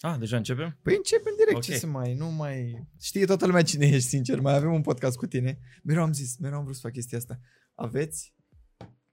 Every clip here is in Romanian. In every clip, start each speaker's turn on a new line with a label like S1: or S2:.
S1: Ah, deja începem?
S2: Păi începem direct,
S1: Ok.
S2: ce să mai, nu mai... Știe toată lumea cine ești, sincer, mai avem un podcast cu tine. Mereu am zis, mereu am vrut să fac chestia asta. Aveți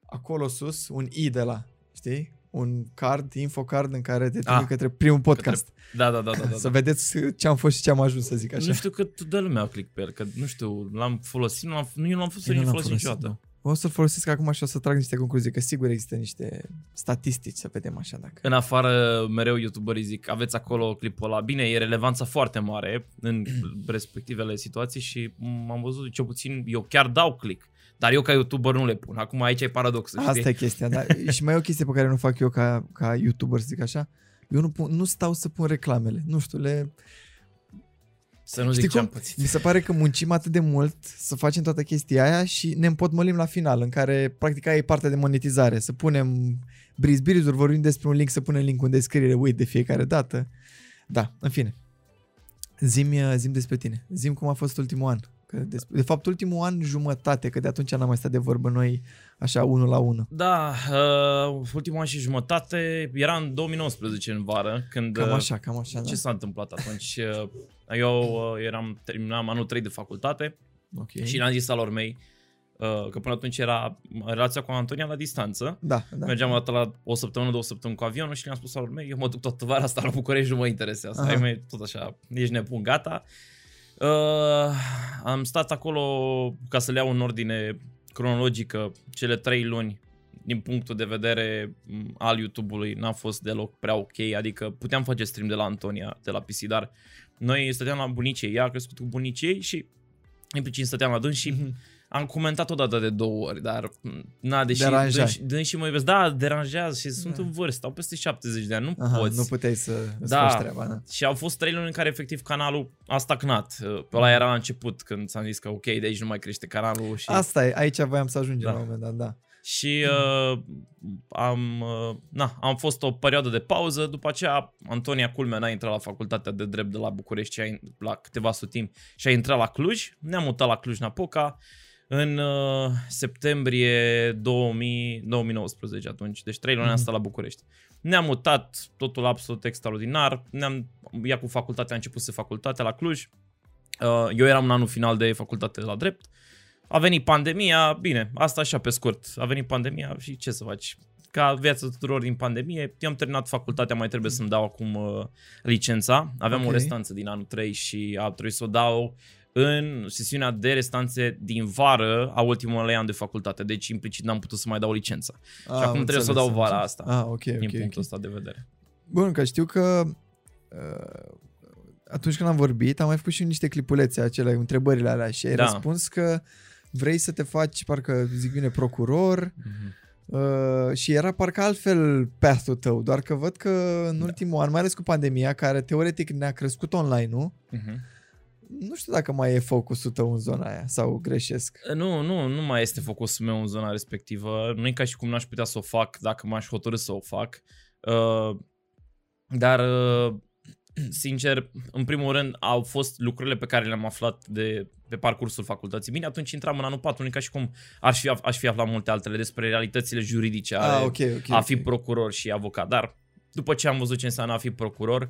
S2: acolo sus un i de la, știi? Un card, info card în care te trimite
S1: Ah,
S2: către primul podcast.
S1: Da, da, da, da. da,
S2: Să
S1: da.
S2: vedeți ce am fost și ce am ajuns, să zic așa.
S1: Nu știu cât dă lumea click pe el, că nu știu, l-am folosit, nu l-am, nu, eu nu l-am folosit,
S2: Eu
S1: nu
S2: nu
S1: l-am
S2: l-am
S1: folosit
S2: folosit,
S1: niciodată.
S2: O să-l folosesc acum și o să trag niște concluzii, că sigur există niște statistici, să vedem așa dacă...
S1: În afară, mereu youtuberii zic, aveți acolo clipul ăla. Bine, e relevanța foarte mare în respectivele situații și m-am văzut, cel puțin, eu chiar dau click. Dar eu ca youtuber nu le pun. Acum aici e paradoxul, știi?
S2: Asta e chestia, dar și mai e o chestie pe care nu fac eu ca, ca YouTuber, să zic așa. Eu nu, pun, nu stau să pun reclamele. Nu știu, le...
S1: Să nu
S2: Știi
S1: zic ce am
S2: cum?
S1: pățit.
S2: Mi se pare că muncim atât de mult să facem toată chestia aia și ne împotmolim la final, în care practic aia e partea de monetizare. Să punem brizbirizuri, vorbim despre un link, să punem link în descriere, uite, de fiecare dată. Da, în fine. Zim, zim despre tine. Zim cum a fost ultimul an. Că de, de fapt, ultimul an jumătate, că de atunci n-am mai stat de vorbă noi așa unul la unul.
S1: Da, uh, ultimul an și jumătate, era în 2019 în vară, când...
S2: Cam
S1: uh,
S2: așa, cam așa, da.
S1: Ce s-a întâmplat atunci? Uh, Eu uh, eram, terminam anul 3 de facultate
S2: Ok.
S1: și le-am zis alor mei uh, că până atunci era relația cu Antonia la distanță.
S2: Da, da.
S1: Da. Mergeam o dată la o săptămână, două săptămâni cu avionul și le-am spus alor mei, eu mă duc toată vara asta la București, nu mă interesează.
S2: Aha.
S1: Ai mei, tot așa, ești nebun, gata. Uh, am stat acolo ca să le iau în ordine cronologică cele trei luni din punctul de vedere m, al YouTube-ului n-a fost deloc prea ok, adică puteam face stream de la Antonia, de la PC, dar noi stăteam la bunicii, ea a crescut cu bunicii și implicit stăteam la dâns și
S2: Mhm.
S1: am comentat odată de două ori, dar m, na, deși
S2: Deranjai.
S1: dâns, dâns și mă iubesc, da, deranjează și sunt
S2: Da.
S1: în vârstă, au peste 70 de ani, nu
S2: Aha,
S1: poți.
S2: nu puteai să îți
S1: Da.
S2: faci treaba, da.
S1: Și au fost trei luni în care efectiv canalul a stagnat. Pe ăla era la început când ți-am zis că ok, de aici nu mai crește canalul și...
S2: Asta e, aici voiam să ajungem
S1: Da.
S2: la un moment dat, da.
S1: Și uh, am, uh, na, am fost o perioadă de pauză, după aceea Antonia Culmea n-a intrat la facultatea de drept de la București și a, in- la câteva sutimi și a intrat la Cluj. Ne-am mutat la Cluj-Napoca în uh, septembrie 2000, 2019 atunci, deci trei luni
S2: Mhm.
S1: am stat la București. Ne-am mutat, totul absolut extraordinar, ne-am, ea cu facultatea, a început să facultatea la Cluj, Uh, eu eram în anul final de facultate la drept, a venit pandemia, bine, asta așa pe scurt, a venit pandemia și ce să faci? Ca viața tuturor din pandemie, eu am terminat facultatea, mai trebuie să-mi dau acum uh, licența. Aveam
S2: Ok.
S1: o restanță din anul 3 și a trebuit să o dau în sesiunea de restanțe din vară a ultimului an de facultate, deci implicit n-am putut să mai dau licența.
S2: Ah,
S1: acum trebuie să o dau vara asta,
S2: Ah, ok,
S1: din
S2: ok,
S1: punctul
S2: ok.
S1: ăsta de vedere.
S2: Bun, că știu că uh, atunci când am vorbit, am mai făcut și niște clipulețe acelea, întrebările alea și ai
S1: Da.
S2: răspuns că vrei să te faci, parcă zic bine, procuror uh, și era parcă altfel path-ul tău, doar că văd că în
S1: Da.
S2: ultimul an, mai ales cu pandemia, care teoretic ne-a crescut online-ul,
S1: Mhm.
S2: nu știu dacă mai e focusul tău în zona aia sau greșesc.
S1: Nu, nu, nu mai este focusul meu în zona respectivă. Nu e ca și cum n-aș putea să o fac dacă m-aș hotărâ să o fac. Uh, dar, uh, sincer, în primul rând, au fost lucrurile pe care le-am aflat de pe parcursul facultății. Bine, atunci intram în anul 4, nu e ca și cum aș fi, aș fi aflat multe altele despre realitățile juridice ale
S2: ah, ok, ok.
S1: a fi
S2: ok.
S1: procuror și avocat. Dar după ce am văzut ce înseamnă a fi procuror,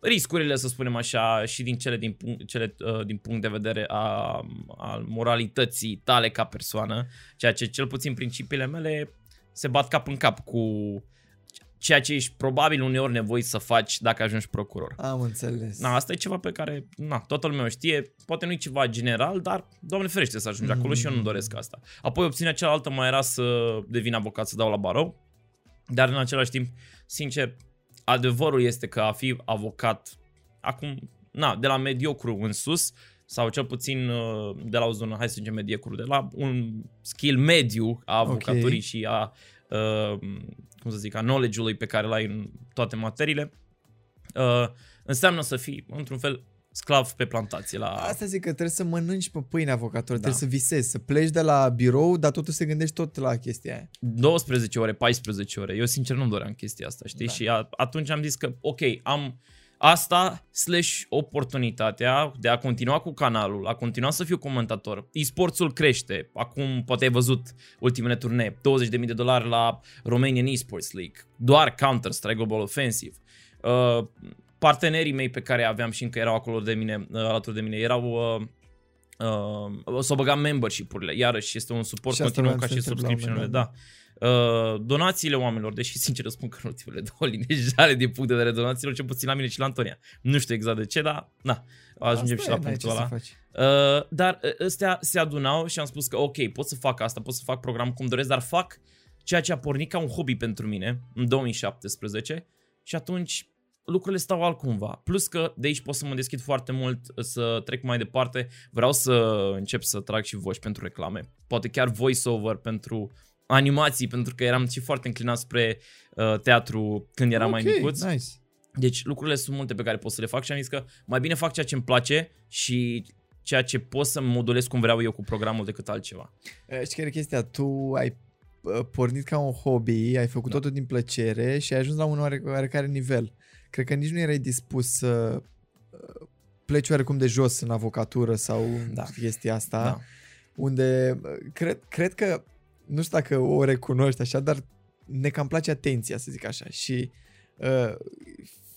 S1: riscurile, să spunem așa, și din cele din punct, cele, uh, din punct de vedere a, al moralității tale ca persoană, ceea ce cel puțin principiile mele se bat cap în cap cu ceea ce ești probabil uneori nevoit să faci dacă ajungi procuror.
S2: Am înțeles.
S1: Na, asta e ceva pe care na, toată lumea o știe, poate nu e ceva general, dar Doamne ferește să ajungi acolo și eu nu doresc asta. Apoi opțiunea cealaltă mai era să devin avocat, să dau la barou, dar în același timp, sincer, adevărul este că a fi avocat, acum, na, de la mediocru în sus, sau cel puțin uh, de la o zonă, hai să zicem mediocru, de la un skill mediu a avocaturii
S2: Ok.
S1: și a, uh, cum să zic, a knowledge-ului pe care l-ai în toate materiile, uh, înseamnă să fii, într-un fel, sclav pe plantație. La...
S2: Asta zic că trebuie să mănânci pe pâine avocator,
S1: Da.
S2: trebuie să visezi, să pleci de la birou, dar totuși să gândești tot la chestia aia.
S1: 12 ore, 14 ore. Eu sincer nu doream chestia asta, știi?
S2: Da.
S1: Da. Și a, atunci am zis că, ok, am asta slash oportunitatea de a continua cu canalul, a continua să fiu comentator. E-sportsul crește. Acum poate ai văzut ultimele turnee. 20.000 de dolari la Romanian Esports League. Doar Counter-Strike Global Offensive. Uh, partenerii mei pe care aveam și încă erau acolo de mine, uh, alături de mine, erau uh, uh, să o băgam membership-urile. Iarăși este un suport
S2: Și asta
S1: continuu
S2: voiam
S1: ca
S2: să
S1: și
S2: întreb la un
S1: subscription-urile,
S2: moment
S1: da. Uh, donațiile oamenilor, deși sincer îți spun că în ultimele două linii jale din punct de vedere donațiilor, ce puțin la mine și la Antonia. Nu știu exact de ce, dar na, ajungem
S2: Asta
S1: și la
S2: e, n-ai
S1: punctul
S2: ce să
S1: ăla.
S2: faci.
S1: Uh, dar uh, ăstea se adunau și am spus că ok, pot să fac asta, pot să fac program cum doresc, dar fac ceea ce a pornit ca un hobby pentru mine în 2017 și atunci lucrurile stau altcumva. Plus că de aici pot să mă deschid foarte mult, să trec mai departe. Vreau să încep să trag și voci pentru reclame. Poate chiar voice-over pentru animații, pentru că eram și foarte înclinat spre uh, teatru când eram mai
S2: Ok,
S1: micuț.
S2: Nice.
S1: Deci lucrurile sunt multe pe care pot să le fac și am zis că mai bine fac ceea ce îmi place și ceea ce pot să modulez cum vreau eu cu programul decât altceva.
S2: Eh, Știi care e chestia? Tu ai uh, pornit ca un hobby, ai făcut
S1: Da.
S2: totul din plăcere și ai ajuns la un oare- oarecare nivel. Cred că nici nu erai dispus să uh, pleci oarecum de jos în avocatură sau
S1: Da.
S2: chestia asta,
S1: Da.
S2: unde uh, cred, cred că, nu știu dacă o recunoști așa, dar ne cam place atenția, să zic așa. Și uh,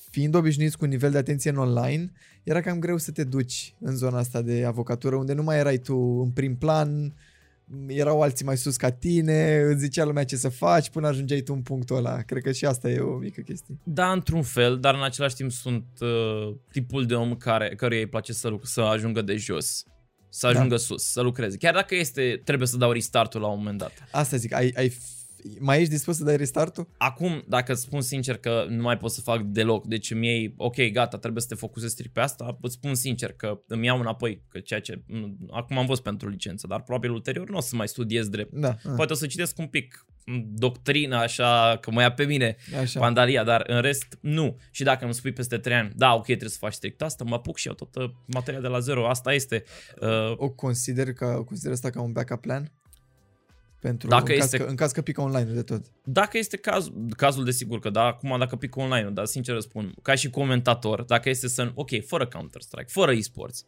S2: fiind obișnuiți cu un nivel de atenție în online, era cam greu să te duci în zona asta de avocatură, unde nu mai erai tu în prim plan, erau alții mai sus ca tine, îți zicea lumea ce să faci până ajungeai tu în punctul ăla. Cred că și asta e o mică chestie.
S1: Da, într-un fel, dar în același timp sunt uh, tipul de om care, căruia îi place să, luc- să ajungă de jos, să
S2: Da.
S1: ajungă sus, să lucreze. Chiar dacă este, trebuie să dau restartul la un moment dat.
S2: Asta zic, ai, ai, f- mai ești dispus să dai restartul?
S1: Acum, dacă îți spun sincer că nu mai pot să fac deloc, deci îmi iei, ok, gata, trebuie să te focusezi strict pe asta, îți spun sincer că îmi iau înapoi, că ceea ce, m, acum am fost pentru licență, dar probabil ulterior nu o să mai studiez drept.
S2: Da,
S1: Poate o să citesc un pic m, doctrina așa, că mă ia pe mine
S2: așa.
S1: vandalia, dar în rest nu. Și dacă îmi spui peste 3 ani, da, ok, trebuie să faci strict asta, mă apuc și eu toată materia de la zero, asta este. Uh,
S2: O consider, ca, consider asta ca un backup plan? Pentru
S1: Dacă
S2: în,
S1: este-
S2: caz că, în caz că pică online de tot.
S1: Dacă este caz, cazul, desigur că da, acum dacă pic online, dar sincer răspund, ca și comentator, dacă este să, ok, fără Counter-Strike, fără esports,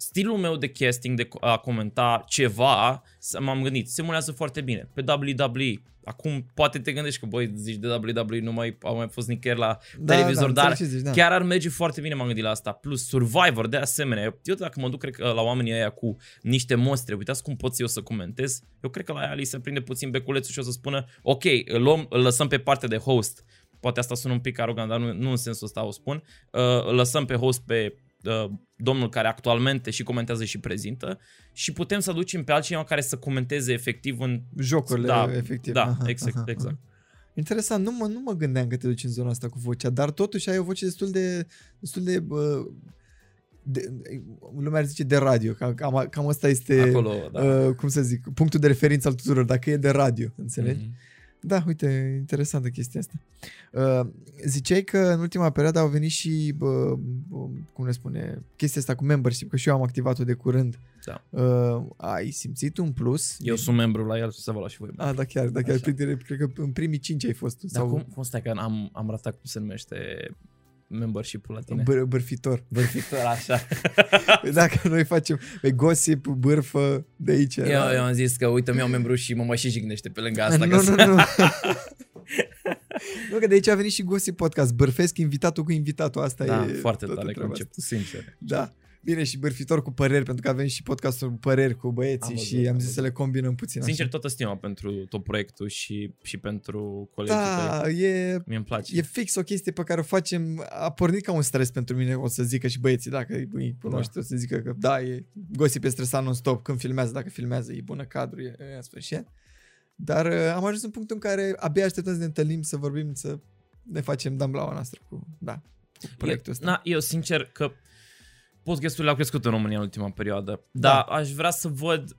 S1: stilul meu de casting, de a comenta ceva, să- m-am gândit, se mulează foarte bine. Pe WWE, acum poate te gândești că, băi, zici de WWE, nu mai au mai fost nicăieri la
S2: Da,
S1: televizor,
S2: da,
S1: dar
S2: înțeleg ce zici, da.
S1: chiar ar merge foarte bine, m-am gândit la asta. Plus Survivor, de asemenea, eu, eu dacă mă duc, cred că la oamenii ăia cu niște monstre, uitați cum pot eu să comentez, eu cred că la ea li se prinde puțin beculețul și o să spună, ok, îl, luăm, îl lăsăm pe partea de host, poate asta sună un pic arogant, dar nu, nu în sensul ăsta o spun, uh, îl lăsăm pe host pe uh, domnul care actualmente și comentează și prezintă și putem să aducem pe altcineva care să comenteze efectiv în...
S2: Jocurile,
S1: Da,
S2: efectiv.
S1: da, exact, exact.
S2: Interesant, nu mă, nu mă gândeam că te duci în zona asta cu vocea, dar totuși ai o voce destul de, destul de, bă, de lumea ar zice de radio, cam, cam, cam asta este,
S1: Acolo, da.
S2: uh, cum să zic, punctul de referință al tuturor, dacă e de radio, înțelegi?
S1: Mhm.
S2: Da, uite, interesantă chestia asta. Uh, ziceai că în ultima perioadă au venit și, bă, bă, cum ne spune, chestia asta cu membership, că și eu am activat-o de curând.
S1: Da.
S2: Uh, ai simțit un plus?
S1: Eu sunt membru la el, să vă luați și voi.
S2: Ah, da, chiar, da, chiar,
S1: Așa.
S2: printre, cred că în primii cinci ai fost tu.
S1: Dar
S2: sau
S1: cum, cum stai că am, am ratat cum se numește membership-ul la tine?
S2: băr- bârfitor.
S1: Bărfitor, așa.
S2: Păi Dacă noi facem pe gossip, bârfă, de aici.
S1: Eu,
S2: da.
S1: eu am zis că uite, mi-au membru și mă mai și jignește pe lângă asta.
S2: nu,
S1: că
S2: nu,
S1: să-
S2: nu, nu. nu, că de aici a venit și Gossip Podcast. Bârfesc invitatul cu invitatul. Asta
S1: Da,
S2: e
S1: foarte
S2: toată
S1: tare
S2: treaba
S1: conceptul, sincer.
S2: asta. Da. Bine, și bârfitor cu păreri, pentru că avem și podcastul cu păreri cu băieții
S1: Am văzut,
S2: și am
S1: am
S2: zis să
S1: văzut.
S2: le combinăm puțin
S1: Sincer,
S2: așa.
S1: toată stima pentru tot proiectul și, și pentru colegii
S2: Da,
S1: tăi.
S2: e,
S1: Mie îmi place.
S2: e fix o chestie pe care o facem, a pornit ca un stres pentru mine, o să zică și băieții, dacă îi cunoște,
S1: Da.
S2: o să zică că da, e, Gossip e stresat non-stop, când filmează, dacă filmează, e bună cadru, e, e în sfârșit. Dar uh, am ajuns în punctul în care abia așteptăm să ne întâlnim, să vorbim, să ne facem damblaua noastră cu, da, cu proiectul ăsta.
S1: Na, eu sincer că podcasturile au crescut în România în ultima perioadă, dar
S2: Da.
S1: aș vrea să văd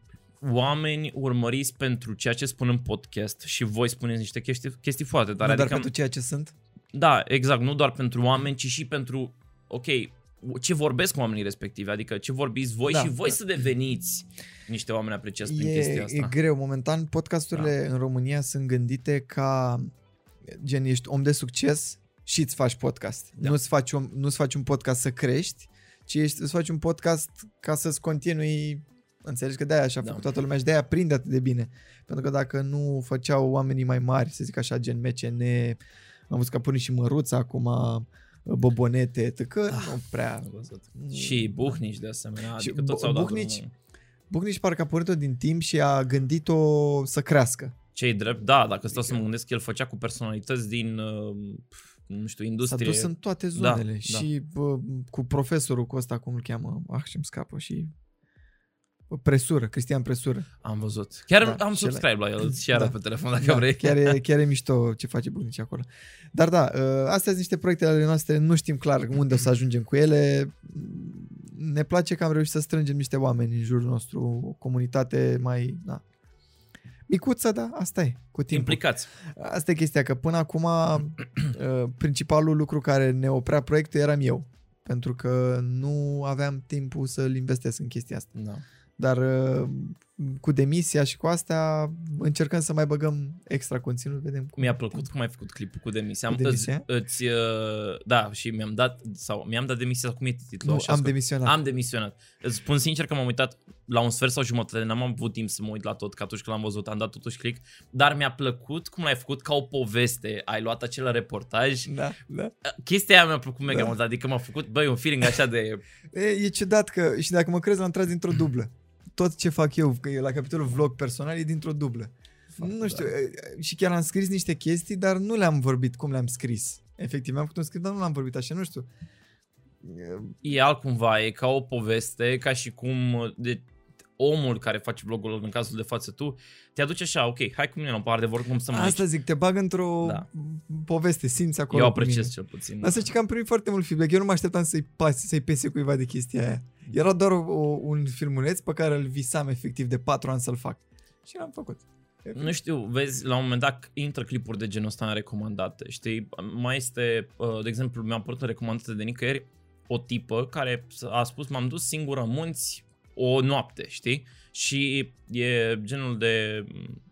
S1: oameni urmăriți pentru ceea ce spun în podcast și voi spuneți niște chestii, chestii foarte tare.
S2: nu doar
S1: adică,
S2: pentru ceea ce sunt.
S1: Da, exact, nu doar pentru oameni, ci și pentru, ok, ce vorbesc oamenii respectivi, adică ce vorbiți voi
S2: Da,
S1: și voi
S2: da.
S1: să deveniți niște oameni apreciați prin chestia
S2: E,
S1: asta.
S2: e greu. Momentan podcasturile în România sunt gândite ca gen ești om de succes și îți faci podcast.
S1: Da.
S2: Nu-ți, faci un, nu-ți faci un podcast să crești, ci ești, îți faci un podcast ca să-ți continui Înțelegi că de-aia așa a
S1: Da.
S2: făcut toată lumea și de-aia prinde atât de bine. Pentru că dacă nu făceau oamenii mai mari, să zic așa, gen MCN, am văzut că a pornit și Măruța acum, uh, Bobonete, etc. Nu prea...
S1: Am văzut. Și Buhnici de asemenea,
S2: Și
S1: adică toți au dat
S2: Buhnici-
S1: drumul.
S2: Bucnici parcă a pornit-o din timp și a gândit-o să crească.
S1: Cei drept, da, dacă stau să mă gândesc, el făcea cu personalități din, uh, nu știu,
S2: S-a
S1: industrie.
S2: dus în toate
S1: Da,
S2: zonele
S1: da.
S2: și bă, cu profesorul cu ăsta, cum îl cheamă, ah, și-mi scapă și bă, Presură, Cristian Presură.
S1: Am văzut. Chiar
S2: Da,
S1: am
S2: și ăla-
S1: subscribe la el, îți și arăt
S2: Da.
S1: pe telefon dacă
S2: Da,
S1: vrei.
S2: chiar, e, chiar e mișto ce face Bucnici acolo. Dar da, ă, astea sunt niște proiecte ale noastre, nu știm clar unde o să ajungem cu ele. Ne place că am reușit să strângem niște oameni în jurul nostru, o comunitate mai, da, micuță, da, asta e, cu timpul.
S1: Implicați.
S2: Asta e chestia, că până acum uh, principalul lucru care ne oprea proiectul eram eu. Pentru că nu aveam timpul să-l investesc în chestia asta.
S1: Da.
S2: Dar uh, cu demisia și cu astea încercăm să mai băgăm extra conținut, vedem cum.
S1: Mi-a plăcut cum ai făcut clipul cu demisia.
S2: Cu
S1: Am,
S2: demisia?
S1: Îți, îți, uh, da, și mi-am dat, sau mi-am dat demisia, sau cum e titlul?
S2: Nu,
S1: Așa,
S2: am
S1: scurt.
S2: demisionat.
S1: Am demisionat. Îți spun sincer că m-am uitat la un sfert sau jumătate, n-am avut timp să mă uit la tot, că atunci când l-am văzut am dat totuși click, dar mi-a plăcut cum l-ai făcut ca o poveste, ai luat acel reportaj.
S2: Da, da.
S1: Chestia aia mi-a plăcut mega
S2: Da.
S1: mult, adică m-a făcut, băi, un feeling așa de...
S2: E, e ciudat că, și dacă mă crezi, l-am tras dintr-o dublă. Tot ce fac eu, că e la capitolul vlog personal, e dintr-o dublă. nu știu,
S1: Da.
S2: e, și chiar am scris niște chestii, dar nu le-am vorbit cum le-am scris. Efectiv, mi-am făcut un script, dar nu l-am vorbit așa, nu știu. E,
S1: E altcumva, e ca o poveste, ca și cum de, omul care face vlogul, în cazul de față tu, te aduce așa, ok, hai cu mine la un par de vorbă, cum să mă
S2: Asta zic, te bag într-o
S1: Da.
S2: poveste, simți acolo
S1: Eu
S2: cu mine.
S1: apreciez cel puțin.
S2: Asta zice că am primit foarte mult feedback. Eu nu mă așteptam să-i, pas, să-i pese cuiva de chestia aia. Era doar o, un filmuleț pe care îl visam efectiv de 4 ani să-l fac. Și l-am făcut.
S1: Nu știu, vezi, la un moment dat intră clipuri de genul ăsta în recomandate, știi? Mai este, uh, de exemplu, mi-a apărut în recomandate de nicăieri o tipă care a spus m-am dus singură în munți o noapte, știi? Și e genul de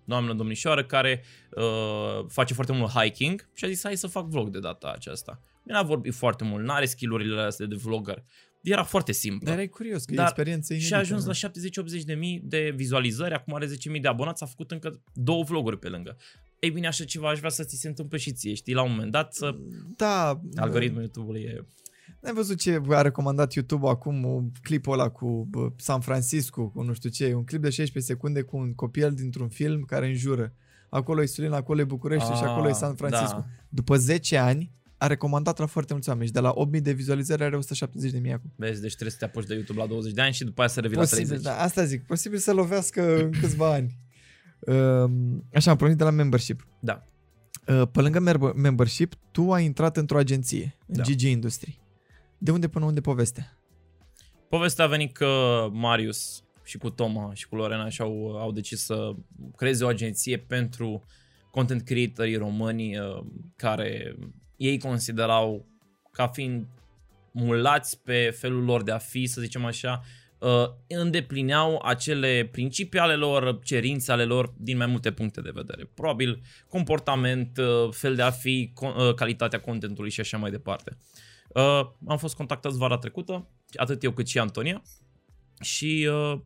S1: doamnă domnișoară care uh, face foarte mult hiking și a zis hai să fac vlog de data aceasta. Nu a vorbit foarte mult, n-are skillurile astea de vlogger. Era foarte simplu.
S2: Dar erai curios, că e
S1: Dar
S2: experiență
S1: Și
S2: inedită,
S1: a ajuns
S2: da.
S1: la 70-80 de mii de vizualizări, acum are 10.000 de abonați, a făcut încă două vloguri pe lângă. Ei bine, așa ceva aș vrea să ți se întâmple și ție, știi, la un moment dat să...
S2: Da.
S1: Algoritmul YouTube-ului e...
S2: N-ai văzut ce a recomandat YouTube acum, un clipul ăla cu bă, San Francisco, cu nu știu ce, un clip de 16 secunde cu un copil dintr-un film care înjură. Acolo e Sulin, acolo e București și acolo e San Francisco.
S1: Da.
S2: După 10 ani, a recomandat la foarte mulți oameni și de la 8.000 de vizualizări are 170.000 acum.
S1: Vezi, deci trebuie să te apuci de YouTube la 20 de ani și după aia să revii la
S2: Posibil,
S1: 30.
S2: da, asta zic, posibil să lovească în câțiva ani. Um, Așa, am pornit de la membership.
S1: Da.
S2: Uh, Pe lângă mer- membership, tu ai intrat într-o agenție, în
S1: Da.
S2: GG Industry. De unde până unde povestea?
S1: Povestea a venit că Marius și cu Toma și cu Lorena și-au au decis să creeze o agenție pentru content creatorii români uh, care ei considerau ca fiind mulați pe felul lor de a fi, să zicem așa, uh, îndeplineau acele principii ale lor, cerințe ale lor din mai multe puncte de vedere. Probabil comportament, uh, fel de a fi, co- uh, calitatea contentului și așa mai departe. Uh, am fost contactați vara trecută, atât eu cât și Antonia, și uh,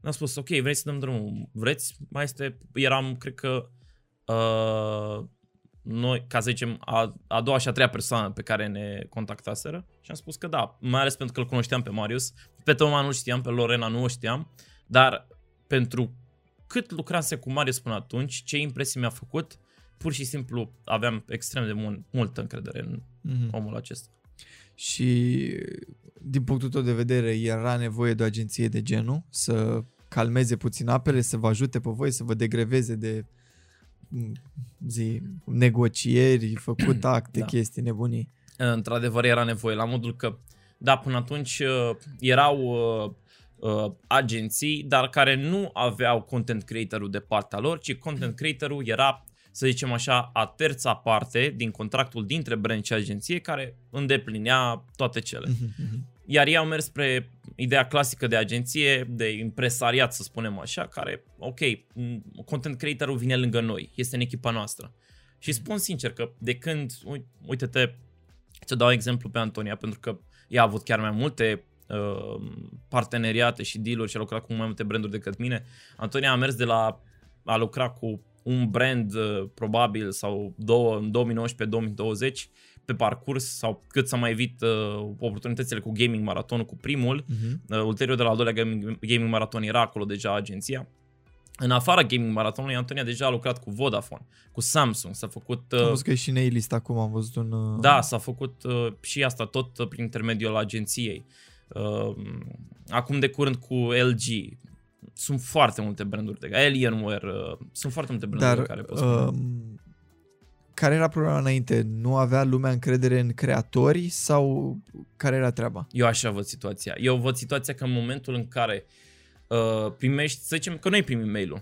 S1: ne-am spus, ok, vrei să dăm drumul? Vreți? Mai este, eram, cred că, uh, noi, ca să zicem, a, a doua și a treia persoană pe care ne contactaseră și am spus că da, mai ales pentru că îl cunoșteam pe Marius, pe Toma nu știam, pe Lorena nu o știam, dar pentru cât lucrase cu Marius până atunci, ce impresii mi-a făcut, pur și simplu aveam extrem de mult, multă încredere în
S2: Mm-hmm.
S1: omul acesta.
S2: Și din punctul tău de vedere era nevoie de o agenție de genul să calmeze puțin apele, să vă ajute pe voi, să vă degreveze de m, zi, negocieri, făcut acte,
S1: Da.
S2: chestii, nebunii.
S1: într-adevăr era nevoie, la modul că, da, până atunci uh, erau uh, uh, agenții, dar care nu aveau content creator-ul de partea lor, ci content creator-ul era, să zicem așa, a terța parte din contractul dintre brand și agenție care îndeplinea toate cele.
S2: Mhm,
S1: Iar ei au mers spre ideea clasică de agenție, de impresariat, să spunem așa, care, ok, m, content creator-ul vine lângă noi, este în echipa noastră. Și spun sincer că de când, ui- uite-te, să dau exemplu pe Antonia, pentru că ea a avut chiar mai multe uh, parteneriate și deal-uri și a lucrat cu mai multe branduri decât mine. Antonia a mers de la a lucra cu un brand uh, probabil sau două în 2019-2020 pe parcurs sau cât să mai evit uh, oportunitățile cu gaming maratonul cu primul.
S2: Mhm.
S1: Uh, ulterior de la al doilea gaming, gaming maraton era acolo deja agenția. În afara gaming maratonului, Antonia deja a lucrat cu Vodafone, cu Samsung, s-a făcut...
S2: Am
S1: Uh,
S2: văzut că e și în list acum, am văzut un... uh,
S1: da, s-a făcut uh, și asta tot uh, prin intermediul agenției. Uh, acum de curând cu LG. Sunt foarte multe branduri de Alienware, uh, sunt foarte multe branduri
S2: Dar
S1: care pot spune.
S2: um, care era problema înainte? Nu avea lumea încredere în creatori sau care era treaba?
S1: Eu așa văd situația. Eu văd situația că în momentul în care uh, primești, să zicem că noi primim mail-ul,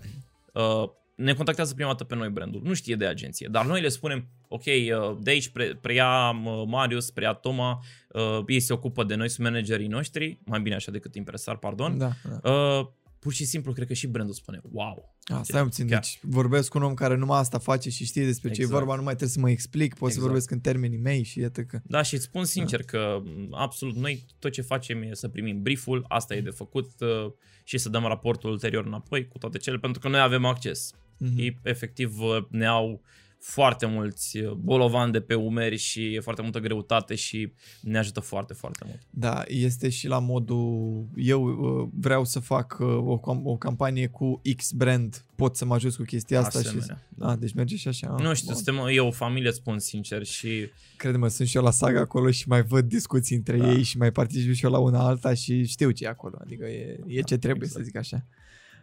S1: uh, ne contactează prima dată pe noi brandul, nu știe de agenție, dar noi le spunem, ok, uh, de aici pre, preia uh, Marius, preia Toma, uh, ei se ocupă de noi, sunt managerii noștri, mai bine așa decât impresar, pardon.
S2: Da, da.
S1: Uh, pur și simplu, cred că și brandul spune, wow.
S2: A, stai puțin,
S1: Chiar.
S2: deci vorbesc cu un om care numai asta face și știe despre ce e
S1: Exact.
S2: vorba, nu mai trebuie să mă explic, pot să
S1: Exact.
S2: vorbesc în termenii mei și iată că...
S1: Da, și îți spun sincer că m, absolut noi tot ce facem e să primim brieful, asta e de făcut uh, și să dăm raportul ulterior înapoi cu toate cele, pentru că noi avem acces.
S2: Mhm.
S1: Ei efectiv uh, ne au foarte mulți uh, bolovani de pe umeri și e foarte multă greutate și ne ajută foarte, foarte mult.
S2: Da, este și la modul, eu uh, vreau să fac uh, o, cam- o campanie cu X brand, pot să mă ajut cu chestia asta
S1: Asemenea.
S2: și... Da, deci merge și așa.
S1: Nu știu,
S2: Bun.
S1: suntem, e o familie, îți spun sincer, și
S2: Crede-mă, sunt și eu la saga acolo și mai văd discuții între
S1: Da.
S2: ei și mai particip și eu la una alta și știu ce e acolo. Adică e, e ce trebuie
S1: exact.
S2: să zic așa.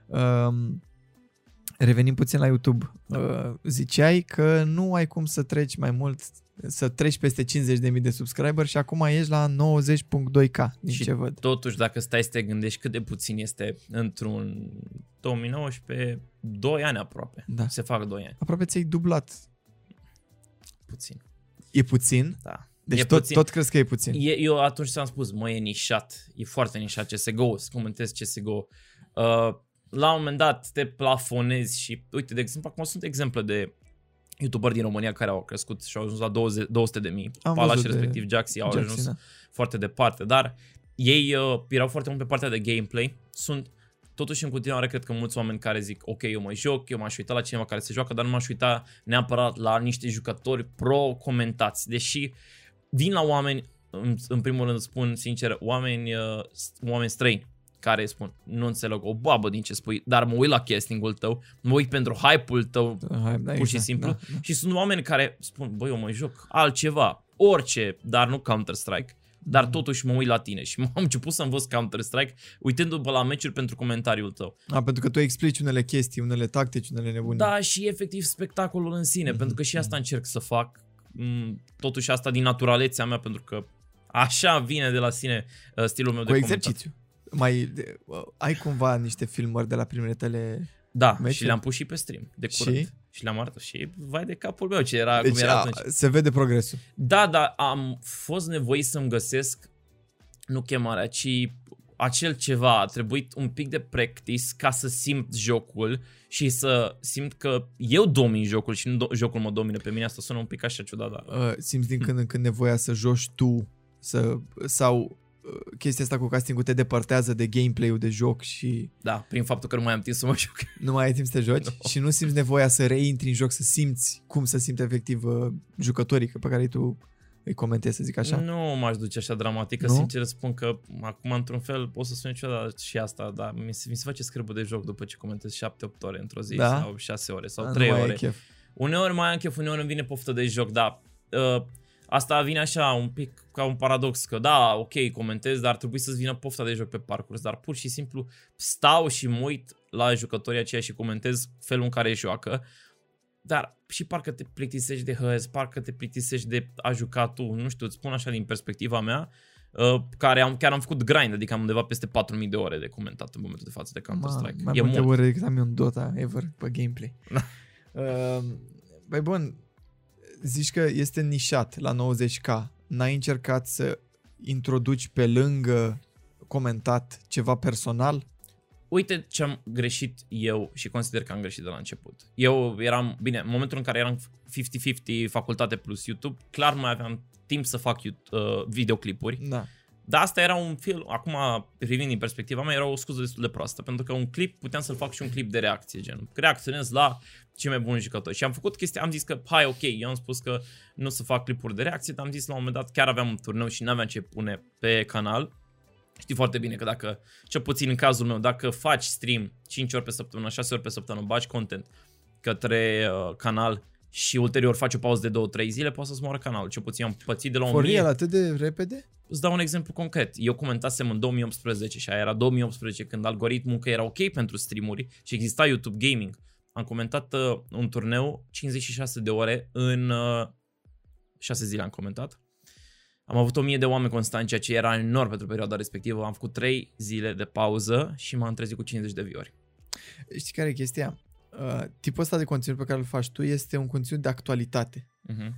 S2: Um, revenim puțin la YouTube.
S1: Da.
S2: Uh, ziceai că nu ai cum să treci mai mult, să treci peste 50.000 de subscriber și acum ești la 90.2k, din
S1: Și
S2: ce văd.
S1: totuși dacă stai să te gândești cât de puțin este într-un 2019, 2 ani aproape.
S2: Da.
S1: Se fac 2 ani.
S2: Aproape ți-ai dublat.
S1: Puțin.
S2: E puțin?
S1: Da.
S2: Deci
S1: e
S2: tot,
S1: puțin.
S2: tot crezi că e puțin?
S1: E, eu atunci ți-am spus, mă, e nișat, e foarte nișat CSGO, să comentez CSGO. Uh, la un moment dat te plafonezi și, uite, de exemplu, acum sunt exemple de youtuberi din România care au crescut și au ajuns la 20, 200 de mii.
S2: Am
S1: Palaș,
S2: văzut de
S1: respectiv Jaxi, au
S2: Jaxi,
S1: ajuns
S2: da.
S1: foarte departe, dar ei uh, erau foarte mult pe partea de gameplay. Sunt totuși în continuare cred că mulți oameni care zic ok, eu mă joc, eu m-aș uita la cineva care se joacă, dar nu m-aș uita neapărat la niște jucători pro comentați, deși vin la oameni, în, în primul rând spun sincer, oameni, uh, s- oameni străini care spun, nu înțeleg o babă din ce spui, dar mă uit la castingul tău, mă uit pentru hype-ul tău,
S2: Hai, da,
S1: pur și
S2: exact,
S1: simplu.
S2: da, da.
S1: Și sunt oameni care spun, băi, eu mă joc altceva, orice, dar nu Counter-Strike. Dar
S2: Mhm.
S1: totuși mă uit la tine și m-am început să învăț Counter-Strike uitându-mă la meciuri pentru comentariul tău.
S2: A, pentru că tu explici unele chestii, unele tactici, unele nebunii.
S1: Da, și efectiv spectacolul în sine,
S2: Mhm,
S1: pentru că și asta încerc să fac. Mm, Totuși asta din naturalețea mea, pentru că așa vine de la sine uh, stilul meu
S2: Cu
S1: de
S2: exercițiu. Mai de, uh, ai cumva niște filmări de la primele tale...
S1: comentat. Da,
S2: meciuri?
S1: și le-am pus și pe stream de curând.
S2: Și?
S1: Și, le-am arătat și vai de capul meu ce era,
S2: Deci
S1: cum era
S2: a,
S1: atunci.
S2: se vede progresul.
S1: Da, dar am fost nevoit să-mi găsesc, nu chemarea, ci acel ceva. A trebuit un pic de practice ca să simt jocul și să simt că eu domin jocul și nu do- jocul mă domine pe mine. Asta sună un pic așa ciudat, dar...
S2: Uh, simți din când în când nevoia să joci tu să, sau uh, chestia asta cu casting te depărtează de gameplay-ul de joc și
S1: Da, prin faptul că nu mai am timp să mă joc.
S2: nu mai ai timp să te joci
S1: Nu.
S2: și nu simți nevoia să reintri în joc, să simți cum să simți efectiv uh, jucătorii pe care tu îi comentezi, să zic așa.
S1: Nu m-aș duce așa dramatic, că
S2: Nu?
S1: sincer îți spun că acum într-un fel o să sune ciudat și asta, dar mi se, mi se face scârbă de joc după ce comentez 7-8 ore într-o zi
S2: Da?
S1: sau 6 ore sau
S2: Da,
S1: 3
S2: nu mai ai
S1: ore.
S2: chef.
S1: Uneori mai am chef, uneori îmi vine poftă de joc, dar uh, asta vine așa un pic ca un paradox, că da, ok, comentez, dar trebuie să-ți vină pofta de joc pe parcurs, dar pur și simplu stau și mă uit la jucătorii aceia și comentez felul în care joacă, dar și parcă te plictisești de hăzi, parcă te plictisești de a juca tu, nu știu, îți spun așa din perspectiva mea, uh, care am, chiar am făcut grind, adică am undeva peste 4000 de ore de comentat în momentul de față de Counter-Strike.
S2: Ma, mai
S1: e
S2: multe
S1: mult.
S2: ore decât am eu în Dota ever pe gameplay.
S1: Da.
S2: Uh, băi bun, zici că este nișat la 90k. N-ai încercat să introduci pe lângă comentat ceva personal?
S1: Uite ce am greșit eu și consider că am greșit de la început. Eu eram, bine, în momentul în care eram 50-50 facultate plus YouTube, clar mai aveam timp să fac uh, videoclipuri.
S2: Da.
S1: Dar asta era un film, acum privind din perspectiva mea, era o scuză destul de proastă, pentru că un clip, puteam să-l fac și un clip de reacție, gen, reacționez la cei mai buni jucători. Și am făcut chestia, am zis că, hai, ok, eu am spus că nu o să fac clipuri de reacție, dar am zis la un moment dat, chiar aveam un turneu și n-aveam ce pune pe canal. Știi foarte bine că dacă, cel puțin în cazul meu, dacă faci stream 5 ori pe săptămână, 6 ori pe săptămână, bagi content către uh, canal și ulterior faci o pauză de 2-3 zile, poate să-ți moară canalul. Cel puțin am pățit de la un
S2: For real, atât de repede?
S1: Îți dau un exemplu concret. Eu comentasem în 2018 și aia era 2018 când algoritmul că era ok pentru streamuri și exista YouTube Gaming. Am comentat uh, un turneu 56 de ore în uh, 6 zile am comentat. Am avut 1000 de oameni constant, ceea ce era enorm pentru perioada respectivă. Am făcut 3 zile de pauză și m-am trezit cu 50 de viori.
S2: Știi care e chestia? Uh, tipul ăsta de conținut pe care îl faci tu este un conținut de actualitate.
S1: Uh-huh.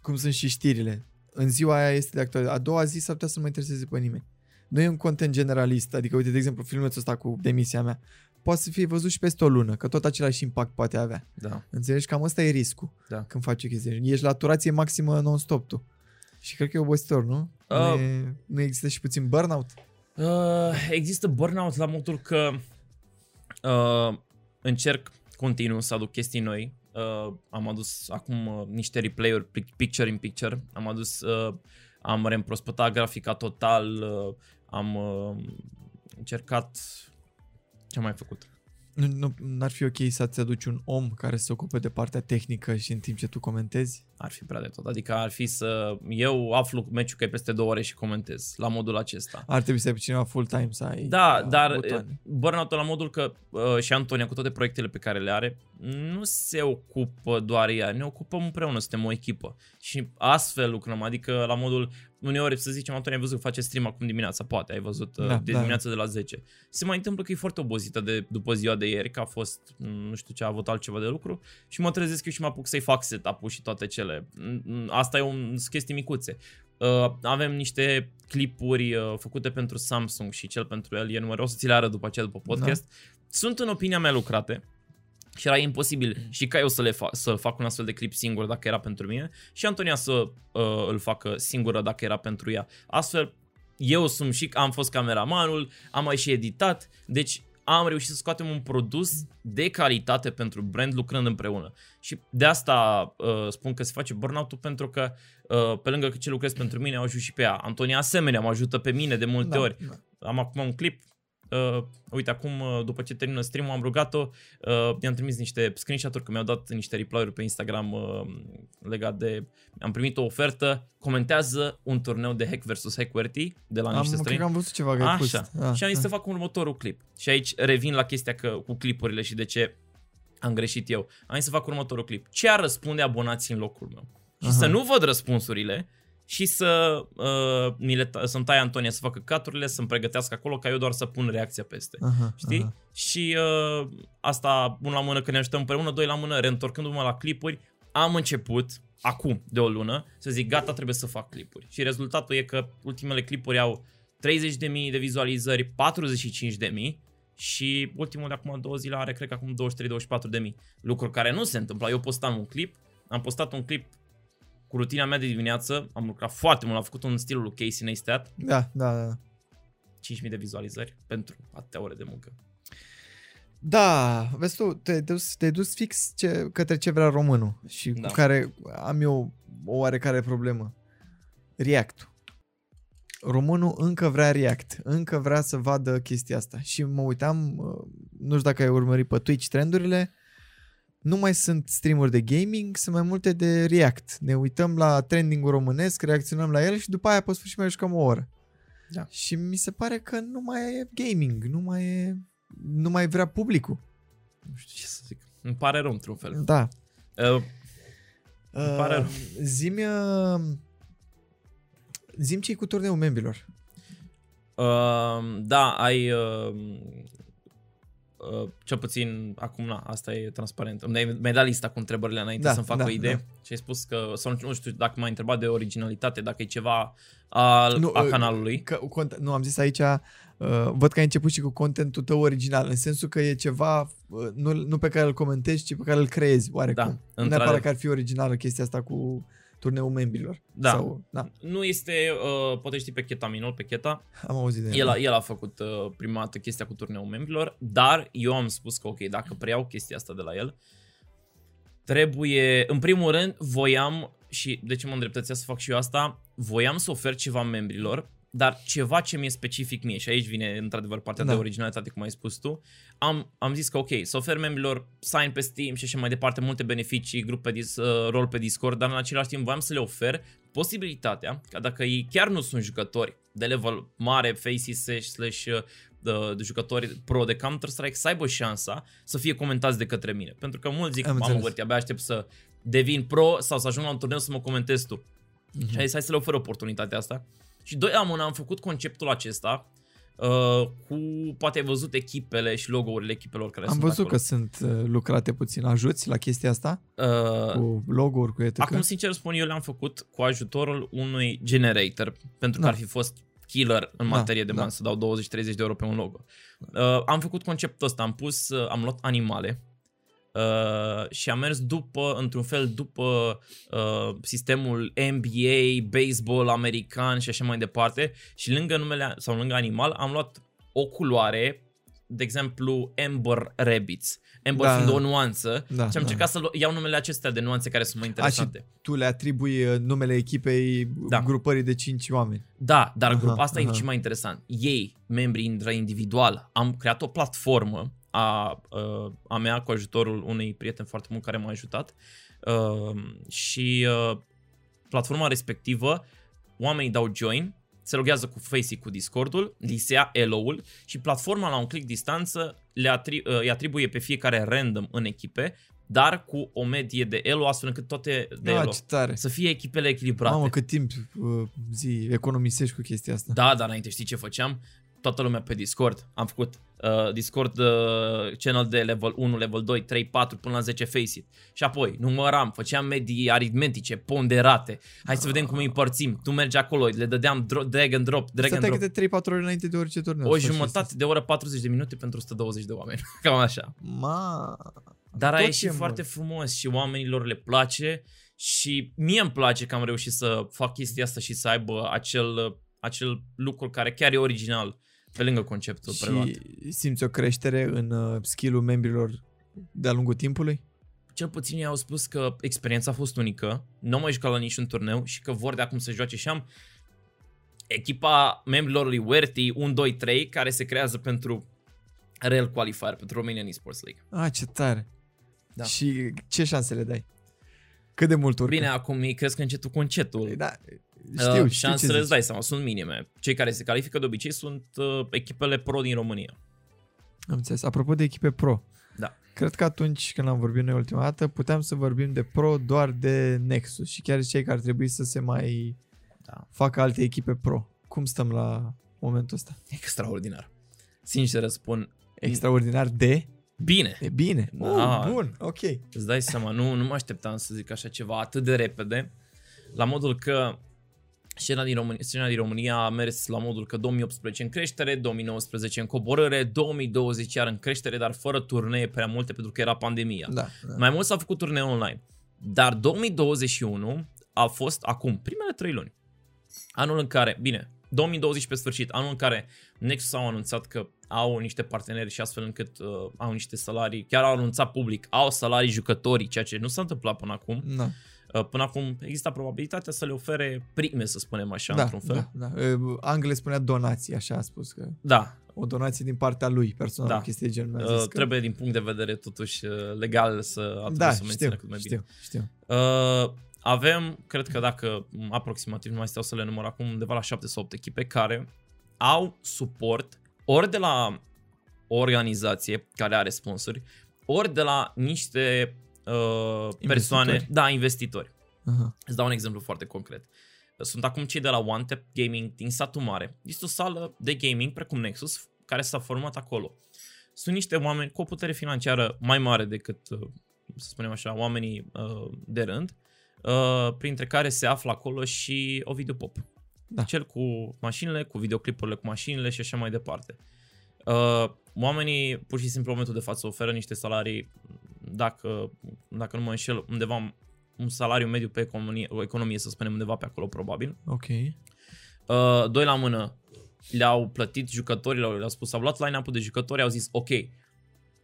S2: Cum sunt și știrile. În ziua aia este de actualitate. A doua zi s-ar putea să nu mă intereseze pe nimeni. Nu e un content generalist. Adică, uite, de exemplu, filmulețul ăsta cu demisia mea. Poate să fie văzut și peste o lună, că tot același impact poate avea.
S1: Da.
S2: Înțelegi? Cam ăsta e riscul
S1: Da.
S2: când faci o chestie. Ești la turație maximă non-stop tu. Și cred că e obositor, nu?
S1: Uh.
S2: Nu, e, nu există și puțin burnout?
S1: Uh, există burnout la modul că uh, încerc continuu să aduc chestii noi. Uh, am adus acum uh, niște replay-uri pic- picture in picture. Am adus, uh, am reîmprospătat grafica total, uh, am uh, încercat ce am mai făcut.
S2: Nu, nu, n-ar fi ok să-ți aduci un om care să se ocupe de partea tehnică și în timp ce tu comentezi?
S1: Ar fi prea de tot. Adică ar fi să... Eu aflu meciul că e peste două ore și comentez la modul acesta.
S2: Ar trebui să ai pe cineva full-time să ai
S1: Da,
S2: uh,
S1: dar
S2: butoane.
S1: burnout la modul că uh, și Antonia cu toate proiectele pe care le are nu se ocupă doar ea, ne ocupăm împreună, suntem o echipă. Și astfel lucrăm, adică la modul uneori să zicem Antonia ai văzut că face stream acum dimineața, poate ai văzut uh,
S2: Da,
S1: de
S2: da.
S1: dimineața de la 10. Se mai întâmplă că e foarte obosită de după ziua de ieri, că a fost mm, nu știu ce, a avut altceva de lucru și mă trezesc eu și mă apuc să-i fac setup-ul și toate cele. Mm, Asta e un sunt chestii micuțe. Uh, avem niște clipuri uh, făcute pentru Samsung și cel pentru Alienware. O să ți le arăt după aceea, după podcast. Da. Sunt, în opinia mea, lucrate. Și era imposibil și ca eu să le fac, să fac un astfel de clip singur dacă era pentru mine și Antonia să uh, îl facă singură dacă era pentru ea. Astfel, eu sunt și am fost cameramanul, am mai și editat, deci am reușit să scoatem un produs de calitate pentru brand lucrând împreună. Și de asta uh, spun că se face burnout pentru că uh, pe lângă că ce lucrez pentru mine, au ajuns și pe ea. Antonia asemenea mă ajută pe mine de multe
S2: Da,
S1: ori.
S2: da.
S1: Am acum un clip. Uh, uite, acum, uh, după ce termină stream am rugat-o, uh, i-am trimis niște screenshot-uri, că mi-au dat niște reply-uri pe Instagram uh, legat de... Am primit o ofertă, comentează un turneu de hack versus hack QWERTY de la
S2: Am,
S1: niște
S2: cred
S1: străini.
S2: că am văzut ceva că ai pus.
S1: Așa.
S2: Ah,
S1: și am zis
S2: ah.
S1: să fac următorul clip. Și aici revin la chestia că cu clipurile și de ce am greșit eu. Am zis să fac următorul clip. Ce ar răspunde abonații în locul meu? Și
S2: Aha.
S1: să nu văd răspunsurile și să uh, mi le ta- să-mi tai Antonia să facă caturile, să-mi pregătească acolo ca eu doar să pun reacția peste.
S2: Aha,
S1: Știi?
S2: aha.
S1: Și uh, asta, un la mână că ne ajutăm împreună, doi la mână, reîntorcându-mă la clipuri, am început, acum, de o lună, să zic gata, trebuie să fac clipuri. Și rezultatul e că ultimele clipuri au 30.000 de vizualizări, 45.000 și ultimul de acum două zile are, cred că acum 23-24.000. Lucruri care nu se întâmplă. Eu postam un clip, am postat un clip cu rutina mea de dimineață, am lucrat foarte mult, am făcut un stilul lui Casey Neistat,
S2: Da, da, da.
S1: 5.000 de vizualizări pentru atâtea ore de muncă.
S2: Da, vezi tu, te-ai dus, te-ai dus fix ce, către ce vrea românul și
S1: Da.
S2: cu care am eu o oarecare problemă. React. Românul încă vrea React, încă vrea să vadă chestia asta. Și mă uitam, uh, nu știu dacă ai urmărit pe Twitch trendurile, nu mai sunt streamuri de gaming, sunt mai multe de React. Ne uităm la trending românesc, reacționăm la el și după aia pe sfârșit mai jucăm o oră.
S1: Da.
S2: Și mi se pare că nu mai e gaming, nu mai e, nu mai vrea publicul.
S1: Nu știu ce să zic. Îmi pare rău într-un fel.
S2: Da.
S1: Uh, Îmi pare rău.
S2: Zimi, uh, zim ce cu turneul membrilor.
S1: uh, da, ai... Uh, uh, cel puțin acum, na, asta e transparent. Mi-ai mi-ai dat lista cu întrebările înainte
S2: Da,
S1: să-mi fac
S2: da,
S1: o idee
S2: da.
S1: și ai spus că, sau nu știu dacă m-ai întrebat de originalitate, dacă e ceva al,
S2: Nu,
S1: a
S2: uh,
S1: canalului.
S2: Că, cont, nu, am zis aici, uh, văd că ai început și cu contentul tău original, în sensul că e ceva uh, nu, nu pe care îl comentezi, ci pe care îl creezi, oarecum.
S1: Da,
S2: nu
S1: într-adevăr.
S2: neapărat că ar fi originală chestia asta cu turneul membrilor.
S1: Da.
S2: Sau, da,
S1: Nu este, uh, poate știi pe Ketaminol, pe Keta,
S2: am auzit de
S1: el a, el a făcut uh, prima dată chestia cu turneul membrilor, dar eu am spus că ok, dacă preiau chestia asta de la el, trebuie, în primul rând, voiam, și de ce mă îndreptățea să fac și eu asta, voiam să ofer ceva membrilor, dar ceva ce mi-e specific mie, și aici vine într-adevăr partea
S2: Da.
S1: de originalitate, cum ai spus tu, am, am zis că ok, să ofer membrilor sign pe Steam și așa mai departe, multe beneficii, grup pe dis, uh, rol pe Discord, dar în același timp voiam să le ofer posibilitatea ca dacă ei chiar nu sunt jucători de level mare, faces slash uh, de, de jucători pro de Counter-Strike, să aibă șansa să fie comentați de către mine. Pentru că mulți zic,
S2: Am
S1: mamă,
S2: înțeles.
S1: Berti, abia aștept să devin pro sau să ajung la un turneu să mă comentez tu.
S2: Mhm.
S1: Și ai zis, hai să le ofer oportunitatea asta. Și doi la mână am făcut conceptul acesta uh, cu, poate ai văzut echipele și logo-urile echipelor care
S2: Am
S1: sunt
S2: văzut
S1: acolo.
S2: că sunt uh, lucrate puțin. Ajuți la chestia asta?
S1: Uh,
S2: Cu logo-uri, cu etc.
S1: Acum, sincer spun, eu le-am făcut cu ajutorul unui generator, pentru că
S2: Da.
S1: ar fi fost killer în
S2: Da,
S1: materie de
S2: da.
S1: bani să dau 20-30 de euro pe un logo. Uh, am făcut conceptul ăsta, am pus, uh, am luat animale uh, și am mers după, într-un fel, după uh, sistemul NBA, baseball american și așa mai departe și lângă numele, sau lângă animal, am luat o culoare, de exemplu, Amber Rabbits. Amber
S2: Da.
S1: fiind o nuanță
S2: Da,
S1: și am
S2: da.
S1: încercat să lu- iau numele acestea de nuanțe care sunt mai interesante.
S2: Tu le atribui uh, numele echipei
S1: Da.
S2: grupării de 5 oameni.
S1: Da, dar
S2: Aha,
S1: grupa asta
S2: aha.
S1: e și mai interesant. Ei, membrii intră individual, am creat o platformă a, uh, a mea cu ajutorul unui prieten foarte mult care m-a ajutat uh, și uh, platforma respectivă, oamenii dau join, se loghează cu Facey cu Discordul, li se ia elo-ul și platforma la un click distanță le atri- uh, îi atribuie pe fiecare random în echipe, dar cu o medie de elo astfel încât toate de
S2: Ah,
S1: elo
S2: ce tare.
S1: să fie echipele echilibrate.
S2: Mamă, cât timp uh, zi economisești cu chestia asta.
S1: Da, dar înainte știi ce făceam? Toată lumea pe Discord. Am făcut uh, Discord uh, channel de level 1, level 2, 3, 4 până la 10 face Și apoi număram, făceam medii aritmetice, ponderate. Hai să vedem cum îi împărțim. Tu mergi acolo, le dădeam dro- drag and drop, drag and
S2: Stăteai
S1: drop.
S2: câte 3-4 ore înainte de orice turneu.
S1: O
S2: să faci
S1: jumătate de oră, 40 de minute pentru 120 de oameni. Cam așa.
S2: chestia asta. Ma...
S1: Dar a
S2: Tot
S1: ieșit
S2: ce
S1: foarte
S2: mult.
S1: frumos și oamenilor le place și mie îmi place că am reușit să fac chestia asta și să aibă acel, acel lucru care chiar e original pe lângă conceptul preluat.
S2: Și simți o creștere în uh, skill-ul membrilor de-a lungul timpului?
S1: Cel puțin ei au spus că experiența a fost unică, nu au mai jucat la niciun turneu și că vor de acum să joace și am echipa membrilor lui Werty 1, 2, 3 care se creează pentru Real Qualifier, pentru Romanian Esports League.
S2: Ah, ce tare.
S1: Da.
S2: Și ce șanse le dai? Cât de mult urcă?
S1: Bine, acum ei cresc încetul cu încetul.
S2: Da,
S1: Uh,
S2: știu, știu
S1: șansele
S2: ce
S1: îți
S2: zici.
S1: dai seama, sunt minime. Cei care se califică de obicei sunt uh, echipele pro din România.
S2: Am înțeles. Apropo de echipe pro.
S1: Da.
S2: Cred că atunci când am vorbit noi ultima dată, puteam să vorbim de pro doar de Nexus și chiar ziceai că ar trebui să se mai
S1: Da.
S2: facă alte echipe pro. Cum stăm la momentul ăsta?
S1: Extraordinar. Sincer răspund,
S2: Extraordinar de?
S1: bine.
S2: E bine.
S1: Da.
S2: Uh, bun, ok.
S1: Îți dai seama, nu, nu mă așteptam să zic așa ceva atât de repede, la modul că scena din, România, scena din România a mers la modul că 2018 în creștere, 2019 în coborâre, 2020 iar în creștere, dar fără turnee prea multe pentru că era pandemia.
S2: Da. da.
S1: Mai mult s-au făcut turnee online. Dar 2021 a fost acum, primele trei luni. Anul în care, bine, 2020 pe sfârșit, anul în care Nexus au anunțat că au niște parteneri și astfel încât uh, au niște salarii, chiar au anunțat public, au salarii jucătorii, ceea ce nu s-a întâmplat până acum.
S2: Da,
S1: Uh, până acum există probabilitatea să le ofere prime, să spunem așa,
S2: da,
S1: într-un fel.
S2: da, da. Uh, Angle spunea donații, așa a spus că
S1: Da,
S2: o donație din partea lui personal,
S1: Da.
S2: o chestie de genul. mi-a
S1: uh,
S2: zis că...
S1: trebuie din punct de vedere totuși uh, legal să, a
S2: Da,
S1: trebuit să o mențină
S2: știu,
S1: cât mai bine.
S2: știu, știu.
S1: Uh, avem, cred că dacă m, aproximativ, nu mai stau să le număr acum, undeva la 7 sau 8 echipe care au suport ori de la o organizație care are sponsori, ori de la niște uh, persoane,
S2: Investitori.
S1: da, investitori.
S2: Aha.
S1: Îți dau un exemplu foarte concret. Sunt acum cei de la One Tap Gaming din satul mare. Este o sală de gaming precum Nexus care s-a format acolo. Sunt niște oameni cu o putere financiară mai mare decât, uh, să spunem așa, oamenii uh, de rând, uh, printre care se află acolo și Ovidiu Pop.
S2: Da.
S1: Cel cu mașinile, cu videoclipurile cu mașinile și așa mai departe. Uh, oamenii pur și simplu în momentul de față oferă niște salarii, dacă, dacă nu mă înșel, undeva un salariu mediu pe economie, o economie, să spunem, undeva pe acolo, probabil.
S2: Ok.
S1: Uh, doi la mână, le-au plătit jucătorilor, le-au spus, au luat line-up-ul de jucători, au zis, ok,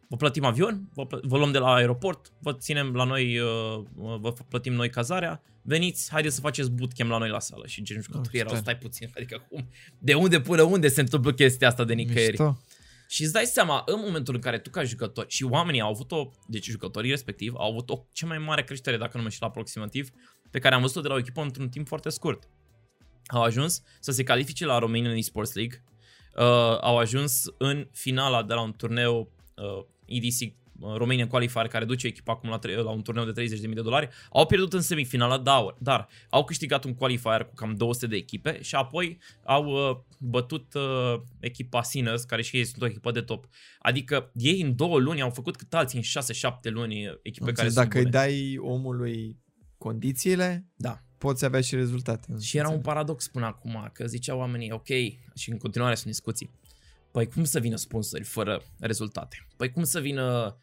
S1: vă plătim avion, vă, plă- vă luăm de la aeroport, vă ținem la noi, uh, vă plătim noi cazarea, veniți, haideți să faceți bootcamp la noi la sală. Și gen jucătorii
S2: Ah,
S1: erau,
S2: tare.
S1: stai puțin, adică cum, de unde până unde se întâmplă chestia asta de nicăieri?
S2: Mișto.
S1: Și îți dai seama, în momentul în care tu ca jucător și oamenii au avut o, deci jucătorii respectiv au avut o cea mai mare creștere, dacă nu mă știu aproximativ, pe care am văzut-o de la o echipă într-un timp foarte scurt. Au ajuns să se califice la Romanian Esports League, uh, au ajuns în finala de la un turneu uh, EDC uh, Romanian Qualifier care duce echipa acum la, tre- la un turneu de 30.000 de dolari, au pierdut în semifinala, dar, dar au câștigat un qualifier cu cam 200 de echipe și apoi au uh, bătut uh, echipa Sinners, care și ei sunt o echipă de top. Adică ei în două luni au făcut cât alții în 6-7 luni echipe
S2: Am
S1: care
S2: înțeles,
S1: sunt
S2: dacă îi
S1: bune.
S2: dai omului condițiile,
S1: Da.
S2: poți avea și rezultate.
S1: Și era un paradox până acum, că ziceau oamenii, ok, și în continuare sunt discuții, păi cum să vină sponsori fără rezultate? Păi cum să vină, uh,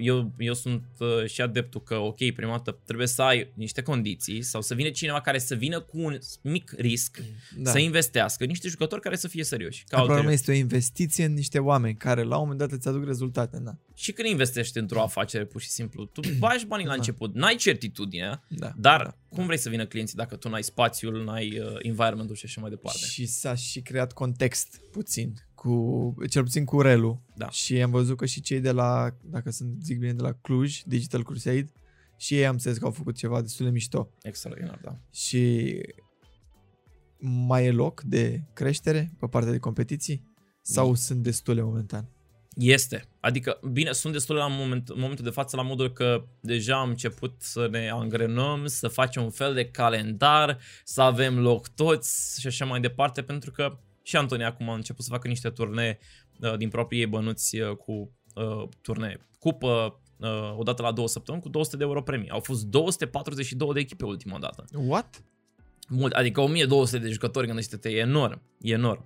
S1: eu, eu sunt uh, și adeptul că, ok, prima dată trebuie să ai niște condiții sau să vină cineva care să vină cu un mic risc,
S2: da.
S1: să investească, niște jucători care să fie serioși. Ca
S2: Dar problema
S1: ulterior.
S2: este o investiție în niște oameni care la un moment dat îți aduc rezultate. Da.
S1: Și când investești într-o afacere, pur și simplu, tu bagi banii la
S2: Da.
S1: început, n-ai certitudinea,
S2: Da.
S1: dar
S2: da.
S1: cum vrei să vină clienții dacă tu n-ai spațiul, n-ai uh, environmentul și așa mai departe?
S2: Și s-a și creat context puțin, cu, cel puțin cu Relu.
S1: Da.
S2: Și am văzut că și cei de la, dacă sunt zic bine, de la Cluj, Digital Crusade, și ei am înțeles că au făcut ceva destul de mișto.
S1: Extraordinar, da.
S2: Și mai e loc de creștere pe partea de competiții? Sau sunt destule momentan?
S1: Este. Adică, bine, sunt destul la moment, în momentul de față la modul că deja am început să ne angrenăm, să facem un fel de calendar, să avem loc toți și așa mai departe, pentru că și Antoni acum a început să facă niște turnee uh, din proprii ei bănuți uh, cu uh, turnee. Cupă uh, odată la două săptămâni cu 200 de euro premii. Au fost 242 de echipe ultima dată.
S2: What?
S1: Mult, adică 1200 de jucători, gândește-te, e enorm, e enorm.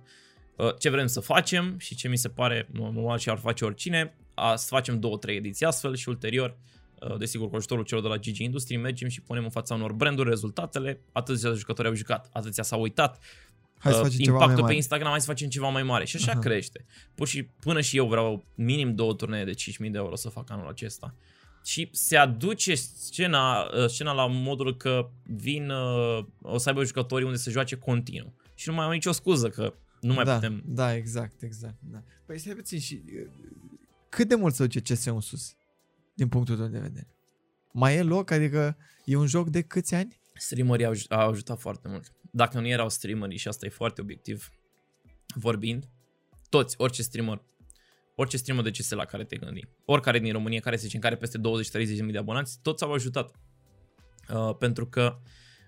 S1: Uh, Ce vrem să facem și ce mi se pare normal și ar face oricine, a, să facem două, trei ediții astfel și ulterior, uh, desigur cu ajutorul celor de la Gigi Industry, mergem și punem în fața unor branduri rezultatele, atâția jucători au jucat, atâția s-au uitat,
S2: Hai să
S1: uh,
S2: facem ceva mai
S1: impactul
S2: mare.
S1: pe Instagram, hai să facem ceva mai mare și așa
S2: Aha.
S1: crește. Pur și până și eu vreau minim două turnee de 5.000 de euro să fac anul acesta. Și se aduce scena, uh, scena la modul că vin, uh, o să aibă jucătorii unde se joace continuu. Și nu mai au nicio scuză că nu mai
S2: da,
S1: putem...
S2: Da, exact, exact. Da. Păi stai puțin și uh, cât de mult se duce CS în sus? Din punctul tău de vedere. Mai e loc? Adică e un joc de câți ani?
S1: Streamerii au, au ajutat foarte mult. Dacă nu erau streamerii, și asta e foarte obiectiv vorbind, toți, orice streamer, orice streamer de CS la care te gândi, oricare din România care se zice, în care peste 20-30 de mii de abonați, toți au ajutat. Uh, pentru că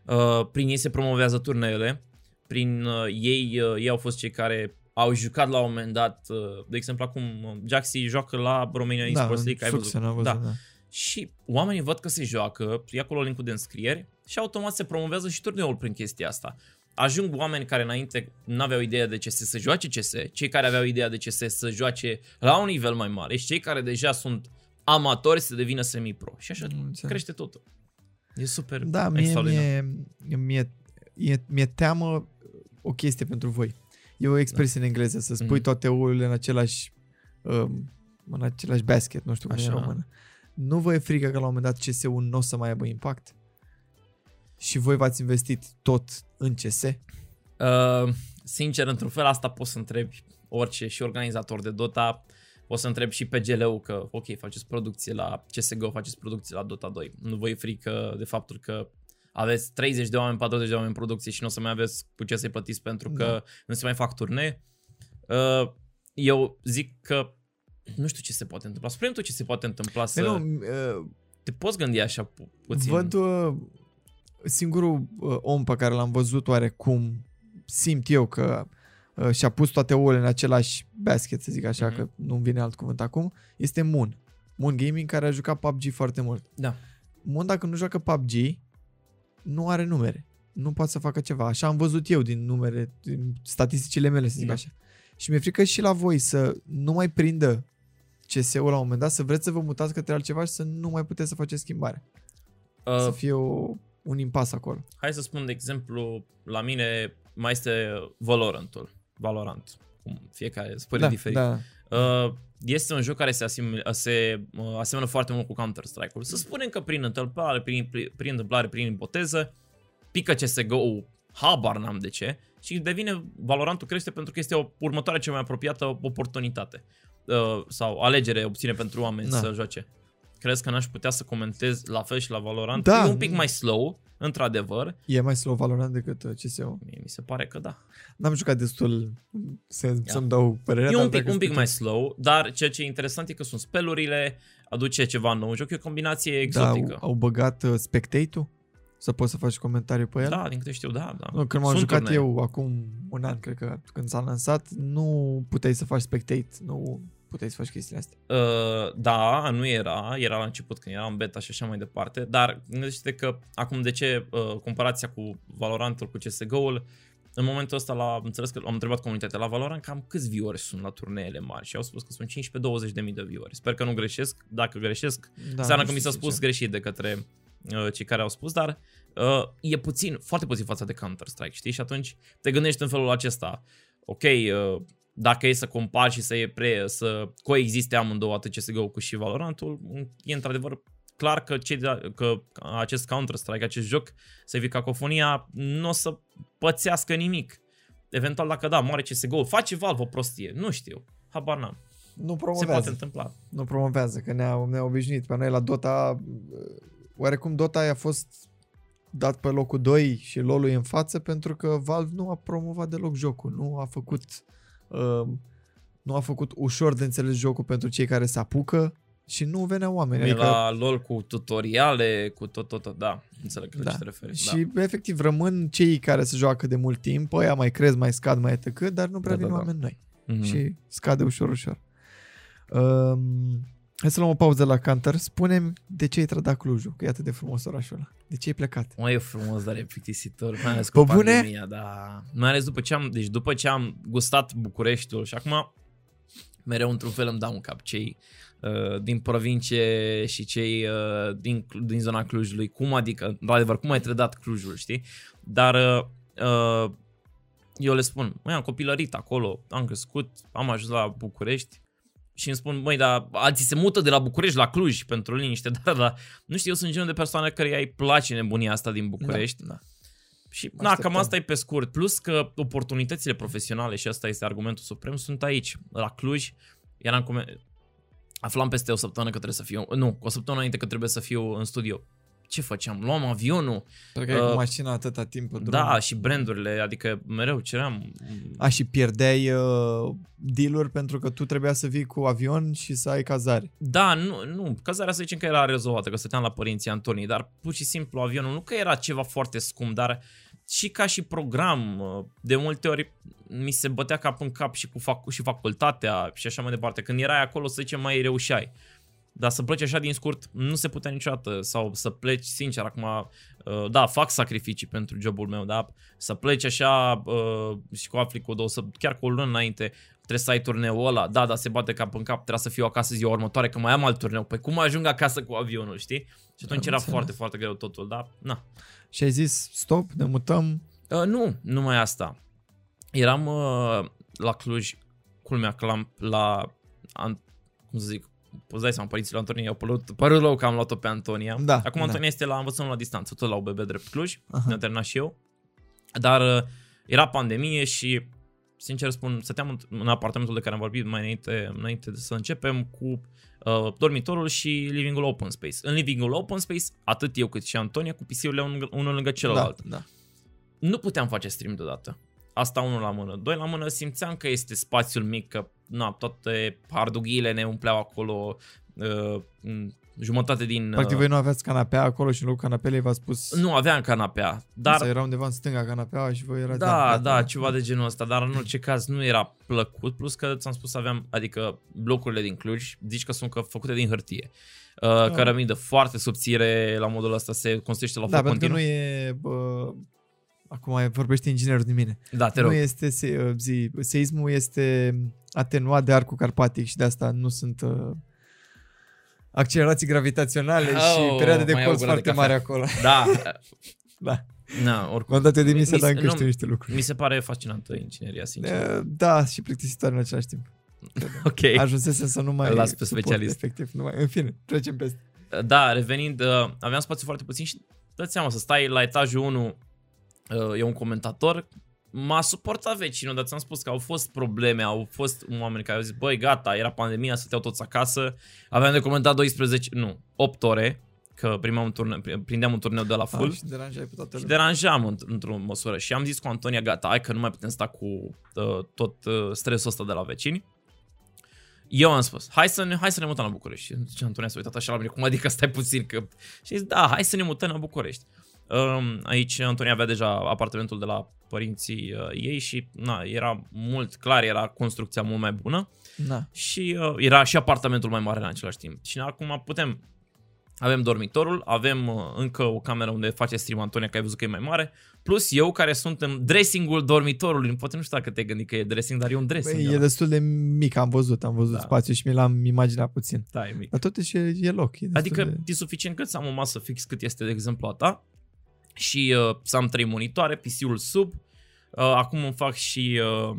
S1: uh, prin ei se promovează turneele, prin uh, ei, uh, ei au fost cei care au jucat la un moment dat, uh, de exemplu acum uh, Jaxi joacă la Romania
S2: da,
S1: Esports League, ai văzut?
S2: Sucsen, am văzut,
S1: Da.
S2: da.
S1: Și oamenii văd că se joacă, ia acolo linkul de înscrieri și automat se promovează și turneul prin chestia asta. Ajung oameni care înainte nu aveau idee de CS să joace CS, cei care aveau ideea de CS să joace la un nivel mai mare și cei care deja sunt amatori să devină semi-pro. Și așa
S2: Am înțeles.
S1: crește totul. E super
S2: Da, mie,
S1: extraordinar.
S2: mie, mie, mie, mie teamă o chestie pentru voi. E o expresie în engleză, să spui
S1: Mhm.
S2: toate ouăle în același, um, în același basket, nu știu cum e
S1: Așa.
S2: în română. Nu vă e frică că la un moment dat CS-ul nu o să mai aibă impact? Și voi v-ați investit tot în CS?
S1: Uh, sincer, într-un fel asta poți să întrebi orice și organizator de Dota, poți să întrebi și pe GLU că ok, faceți producție la CSGO, faceți producție la Dota 2. Nu vă e frică de faptul că aveți 30 de oameni, 40 de oameni în producție și nu o să mai aveți cu ce să-i plătiți pentru că
S2: Da.
S1: nu se mai fac turnee. Uh, eu zic că nu știu ce se poate întâmpla. Spune tu ce se poate întâmpla să...
S2: Păi nu, uh,
S1: Te poți gândi așa pu- puțin.
S2: Văd uh, singurul uh, om pe care l-am văzut oarecum simt eu că uh, și-a pus toate ouăle în același basket, să zic așa,
S1: Mhm.
S2: că nu-mi vine alt cuvânt acum, este Moon. Moon Gaming care a jucat PUBG foarte mult.
S1: Da.
S2: Moon dacă nu joacă PUBG, nu are numere. Nu poate să facă ceva. Așa am văzut eu din numere, din statisticile mele, să zic
S1: Da.
S2: așa. Și mi-e frică și la voi să nu mai prindă CS-ul la un moment dat, să vreți să vă mutați către altceva și să nu mai puteți să faceți schimbare.
S1: Uh,
S2: Să fie o, un impas acolo.
S1: Hai să spun de exemplu, la mine mai este Valorantul. Valorant. Cum fiecare spune
S2: da,
S1: diferit.
S2: da.
S1: Uh, este un joc care se, asim, se uh, aseamănă foarte mult cu Counter-Strike-ul. Să spunem că prin întâmplare, prin, prin, prin întâmplare, prin ipoteză, pică CSGO, habar n-am de ce, și devine, Valorantul crește pentru că este o următoare cea mai apropiată oportunitate uh, sau alegere obține pentru oameni
S2: Da.
S1: să joace. Crezi că n-aș putea să comentez la fel și la Valorant?
S2: Da.
S1: E un pic mai slow, într-adevăr.
S2: E mai slow Valorant decât uh, CSGO.
S1: Mie mi se pare că da.
S2: N-am jucat destul să, să-mi dau părerea.
S1: E
S2: dar
S1: un pic,
S2: dacă
S1: un pic
S2: sunt-
S1: mai slow, dar ceea ce e interesant e că sunt spelurile, aduce ceva nou în joc, e o combinație
S2: Da,
S1: exotică.
S2: au, au băgat uh, spectate-ul? Să poți să faci comentarii pe el?
S1: Da, din câte știu, da, da.
S2: Nu, când m-am
S1: Sunt
S2: jucat
S1: turnee.
S2: eu acum un an, cred că când s-a lansat, nu puteai să faci spectate, nu puteai să faci chestiile astea.
S1: Uh, da, nu era, era la început când era în beta și așa mai departe, dar gândește că acum de ce uh, comparația cu Valorantul cu CSGO-ul, în momentul ăsta la, am înțeles că am întrebat comunitatea la Valorant cam câți viewers sunt la turneele mari și au spus că sunt 15-20 de mii de viewers. Sper că nu greșesc, dacă greșesc,
S2: Da,
S1: înseamnă
S2: nu
S1: că mi s-a
S2: știu
S1: spus
S2: ce.
S1: greșit de către uh, cei care au spus, dar uh, e puțin, foarte puțin față de Counter-Strike, știi? Și atunci te gândești în felul acesta, ok, uh, dacă e să compari și să, e pre, să coexiste amândouă atât CSGO cu și Valorantul, e într-adevăr clar că, cei de, că acest Counter-Strike, acest joc, să fie cacofonia, nu o să pățească nimic. Eventual dacă da, moare CSGO, face Valve o prostie, nu știu, habar n-am.
S2: Nu
S1: Se
S2: promovează.
S1: poate întâmpla.
S2: Nu promovează, că ne-a, ne-a obișnuit pe noi la Dota. uh, Oarecum Dota a fost dat pe locul 2 și LoL-ul e în față pentru că Valve nu a promovat deloc jocul, nu a făcut uh, nu a făcut ușor de înțeles jocul pentru cei care se apucă și nu veneau oameni.
S1: E
S2: Adică,
S1: la LOL cu tutoriale, cu tot, tot, tot, da, înțeleg la
S2: Da.
S1: ce te referi.
S2: și efectiv rămân cei care se joacă de mult timp, ăia mai cresc, mai scad, mai etc., dar nu prea
S1: Da,
S2: vin
S1: da, da.
S2: oameni noi.
S1: da. Mhm.
S2: și scade ușor, ușor. Um, hai să luăm o pauză la Canter. Spune-mi de ce ai trădat Clujul, că e atât de frumos orașul ăla. De ce ai plecat?
S1: Mă, e frumos, dar e plictisitor, mai ales
S2: Pe
S1: cu
S2: bune?
S1: pandemia, da. Mai ales după ce am, deci după ce am gustat Bucureștiul și acum mereu într-un fel îmi dau un cap cei uh, din provincie și cei uh, din, din zona Clujului. Cum adică, într-adevăr, cum ai trădat Clujul, știi? Dar uh, uh, eu le spun, măi, am copilărit acolo, am crescut, am ajuns la București și îmi spun, măi, dar alții se mută de la București la Cluj pentru liniște, dar, dar nu știu, eu sunt genul de persoane care îi place nebunia asta din București.
S2: Da, da.
S1: Și
S2: Mă
S1: na,
S2: așteptam.
S1: cam asta e pe scurt. Plus că oportunitățile profesionale, și asta este argumentul suprem, sunt aici, la Cluj. Eram cum... Aflam peste o săptămână că trebuie să fiu... Nu, o săptămână înainte că trebuie să fiu în studio. Ce făceam? Luam avionul.
S2: Pentru că ai
S1: Uh,
S2: cu mașina atâta timp pe drum.
S1: Da, și brandurile, adică mereu ceream...
S2: A, și pierdeai uh, deal pentru că tu trebuia să vii cu avion și să ai cazare.
S1: Da, nu, nu, cazarea să zicem că era rezolvată, că stăteam la părinții Antonii, dar pur și simplu avionul nu că era ceva foarte scump, dar și ca și program, de multe ori mi se bătea cap în cap și cu fac- și facultatea și așa mai departe. Când erai acolo, să zicem, mai reușeai. Dar să pleci așa din scurt nu se putea niciodată sau să pleci sincer acum, uh, da, fac sacrificii pentru jobul meu, da, să pleci așa uh, și cu afli cu două, să, chiar cu o lună înainte trebuie să ai turneul ăla, da, dar se bate cap în cap, trebuie să fiu acasă ziua următoare că mai am alt turneu, păi cum ajung acasă cu avionul, știi? Și atunci
S2: Am
S1: era
S2: înțeles.
S1: foarte, foarte greu totul, da, na.
S2: Și ai zis, stop, ne mutăm.
S1: Uh, nu, numai asta. Eram uh, la Cluj, culmea că l-am la, an, cum să zic, poți dai seama, părinții lui Antonia au părut, părut rău că am luat-o pe Antonia.
S2: Da,
S1: Acum
S2: da.
S1: Antonia este la învățământ la distanță, tot la UBB drept Cluj,
S2: Aha.
S1: ne-am terminat și eu. Dar uh, era pandemie și, sincer spun, stăteam în- în apartamentul de care am vorbit mai înainte, înainte de să începem cu uh, dormitorul și livingul open space. În livingul open space, atât eu cât și Antonia, cu PC-urile unul, unul lângă celălalt
S2: Da, da.
S1: nu puteam face stream deodată. Asta unul la mână. Doi la mână simțeam că este spațiul mic, că na, toate hardughiile ne umpleau acolo, uh, m, jumătate din...
S2: Practic
S1: uh,
S2: voi nu aveați canapea acolo și în locul canapelei v-a spus
S1: nu aveam canapea,
S2: dar... să
S1: dar
S2: era undeva în stânga canapea și voi erați...
S1: da, da, ceva de genul ăsta, dar în orice caz nu era plăcut, plus că ți-am spus aveam, adică blocurile din Cluj, zici că sunt că făcute din hârtie. Uh, cărămidă foarte subțire, la modul ăsta se construiește la
S2: Da,
S1: foc
S2: pentru că
S1: continuu.
S2: nu e... Bă, acum vorbește inginerul din mine.
S1: Da, te
S2: nu
S1: rog.
S2: este se, zi, seismul este atenuat de arcul carpatic și de asta nu sunt uh, accelerații gravitaționale
S1: Oh,
S2: și perioade de
S1: mai iau o
S2: colț
S1: gură de
S2: foarte
S1: cafea.
S2: mare acolo.
S1: Da,
S2: Da.
S1: na, oricum.
S2: M-am dat eu demisia,
S1: Mi se-
S2: dar încă
S1: nu,
S2: știu niște lucruri.
S1: Mi se pare fascinantă ingineria, sincer.
S2: Eh, Da, și plictisitoare în același timp.
S1: Ok.
S2: Ajunsesem să nu mai
S1: Îl las pe
S2: suport,
S1: specialist.
S2: Efectiv, nu mai. În fine, trecem peste.
S1: Da, revenind, uh, aveam spațiu foarte puțin și dă seama să stai la etajul 1, uh, e un comentator, m-a suportat vecinul, dar ți-am spus că au fost probleme, au fost oameni care au zis, băi, gata, era pandemia, stăteau toți acasă, aveam de comentat 12, nu, 8 ore, că primeam un turne, prindeam un turneu de la full.
S2: Ah, și deranjai pe toată
S1: Și
S2: lumea.
S1: deranjam înt- într-o măsură. Și am zis cu Antonia, gata, hai că nu mai putem sta cu uh, tot uh, stresul ăsta de la vecini. Eu am spus, hai să ne, hai să ne mutăm la București. Și zice Antonia s-a uitat așa la mine, cum adică stai puțin? Că... Și zis, da, hai să ne mutăm la București. Um, aici Antonia avea deja apartamentul de la părinții uh, ei și na, era mult clar, era construcția mult mai bună
S2: Da.
S1: și uh, era și apartamentul mai mare în același timp. Și acum putem, avem dormitorul, avem uh, încă o cameră unde face stream Antonia, că ai văzut că e mai mare, plus eu care sunt în dressingul dormitorului. Poate nu știu dacă te-ai gândit că e dressing, dar e un dressing.
S2: Băi, e
S1: ăla.
S2: destul de mic, am văzut, am văzut
S1: Da.
S2: da. spațiu și mi l-am imaginat puțin.
S1: Da, e mic.
S2: Dar totuși e, e loc. E destul
S1: Adică
S2: de...
S1: e suficient cât să am o masă fix cât este, de exemplu, a ta și uh, să am trei monitoare, PC-ul sub. Uh, acum îmi fac și... Uh,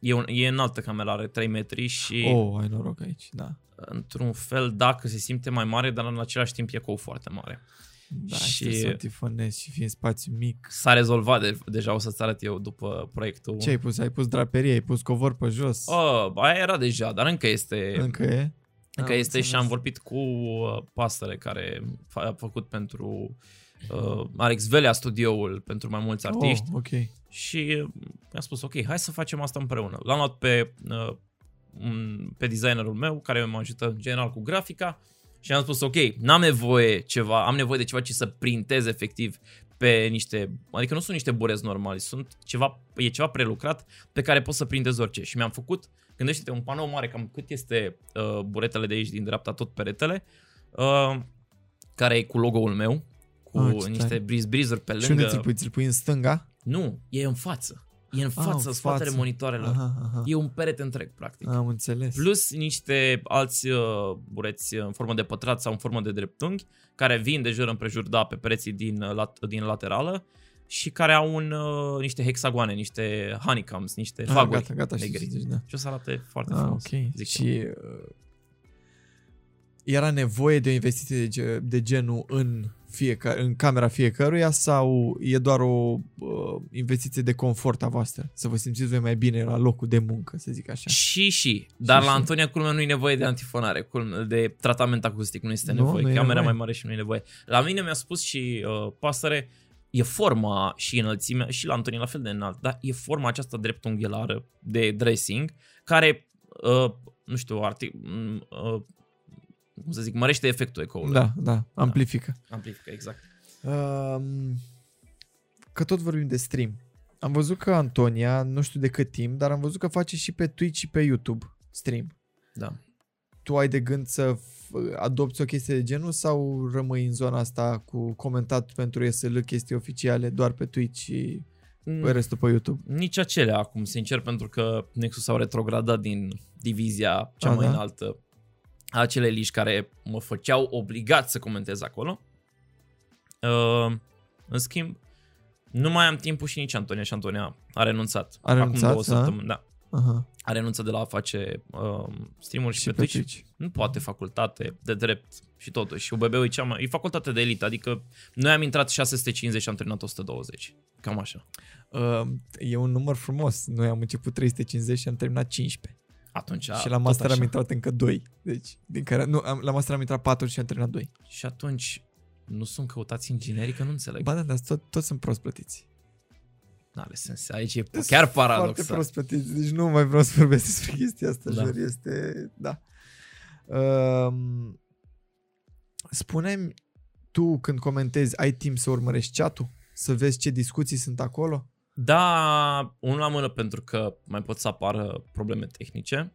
S1: e, un, e înaltă camera, are 3 metri și...
S2: Oh, ai noroc aici, da.
S1: într-un fel, dacă se simte mai mare, dar în același timp e cou foarte mare.
S2: Da,
S1: Și-
S2: și trebuie să o tifonezi și fiind spațiu mic.
S1: S-a rezolvat de, deja, o să-ți arăt eu după proiectul.
S2: Ce ai pus? Ai pus draperie, ai pus covor pe jos?
S1: Oh, aia era deja, dar încă este,
S2: Încă e?
S1: încă
S2: Am
S1: este și
S2: înțeles.
S1: am vorbit cu uh, pasăre care fa- a făcut pentru uh, Alex Velea studioul pentru mai mulți artiști
S2: Oh, ok.
S1: și uh, mi-a spus ok, hai să facem asta împreună. L-am luat pe, uh, un- pe designerul meu care mă ajută în general cu grafica și am spus ok, n-am nevoie ceva, am nevoie de ceva ce să printez efectiv pe niște, adică nu sunt niște burezi normali, sunt ceva, e ceva prelucrat pe care poți să printezi orice și mi-am făcut, gândește-te un panou mare, cam cât este uh, buretele de aici din dreapta, tot peretele, uh, care e cu logo-ul meu, cu
S2: Ah, ce
S1: niște
S2: tare.
S1: breeze breezer pe
S2: Și unde
S1: lângă.
S2: ți-l pui? Ți-l pui în stânga?
S1: Nu, e în față. E în față,
S2: în
S1: în spatele
S2: față.
S1: monitoarelor.
S2: Aha, aha.
S1: E un perete întreg, practic.
S2: Am înțeles.
S1: Plus niște alți uh, bureți în formă de pătrat sau în formă de dreptunghi, care vin de jur împrejur, da, pe pereții din, uh, lat, din laterală și care au un, uh, niște hexagoane, niște honeycombs, niște
S2: Ah,
S1: faguri
S2: gata, gata, știu
S1: negri.
S2: ce zici, da.
S1: Și o să arate foarte
S2: Ah,
S1: frumos.
S2: ok.
S1: zic
S2: și uh, era nevoie de o investiție de, ge- de genul în, fiecare, în camera fiecăruia sau e doar o uh, investiție de confort a voastră? Să vă simțiți voi mai bine la locul de muncă, să zic așa.
S1: Și, și. Dar
S2: Și,
S1: la
S2: și.
S1: Antonia culmea nu e nevoie de antifonare, culmea, de tratament acustic, nu este
S2: Nu,
S1: nevoie.
S2: nu e
S1: Camera
S2: nevoie.
S1: mai mare și nu e nevoie. La mine mi-a spus și uh, pasăre, e forma și înălțimea, și la Antonia la fel de înalt, dar e forma aceasta dreptunghilară de dressing, care, uh, nu știu, artic, mm, uh, cum să zic, mărește efectul ecoului.
S2: Da, da, amplifică.
S1: Amplifică, exact.
S2: Um, că tot vorbim de stream. Am văzut că Antonia, nu știu de cât timp, dar am văzut că face și pe Twitch și pe YouTube stream.
S1: Da.
S2: tu ai de gând să f- adopți o chestie de genul sau rămâi în zona asta cu comentat pentru ESL chestii oficiale doar pe Twitch și
S1: Mm.
S2: pe restul pe YouTube?
S1: Nici acelea acum, sincer, pentru că Nexus au retrogradat din divizia cea
S2: A,
S1: mai
S2: da?
S1: înaltă. Acele liși care mă făceau obligat să comentez acolo. Uh, în schimb, nu mai am timpul și nici Antonia și Antonia a renunțat.
S2: A
S1: Acum
S2: renunțat,
S1: două
S2: da?
S1: săptămâni, da.
S2: Aha.
S1: A renunțat de la a face uh, stream-uri și,
S2: Și
S1: pe
S2: pe
S1: Twitch.
S2: Twitch.
S1: Nu poate facultate de drept și totuși. UBB-ul e, cea mai, e facultate de elită, adică noi am intrat 650 și am terminat 120. Cam așa.
S2: Uh, e un număr frumos. Noi am început 350 și am terminat 15.
S1: Atunci,
S2: și la
S1: tot
S2: master am
S1: așa.
S2: intrat încă 2. Deci, din care, nu, am, la master am intrat 4 și am terminat 2.
S1: Și atunci nu sunt căutați inginerii, că nu înțeleg.
S2: Ba da, dar tot, toți sunt prost plătiți.
S1: N-are sens. Aici e
S2: Sunt
S1: chiar
S2: Foarte
S1: paradoxal.
S2: prost plătiți, deci nu mai vreau să vorbesc despre chestia asta,
S1: Da.
S2: da. jur, este, da. Um, spune tu când comentezi, ai timp să urmărești chat-ul? Să vezi ce discuții sunt acolo?
S1: Da, unul la mână pentru că mai pot să apară probleme tehnice.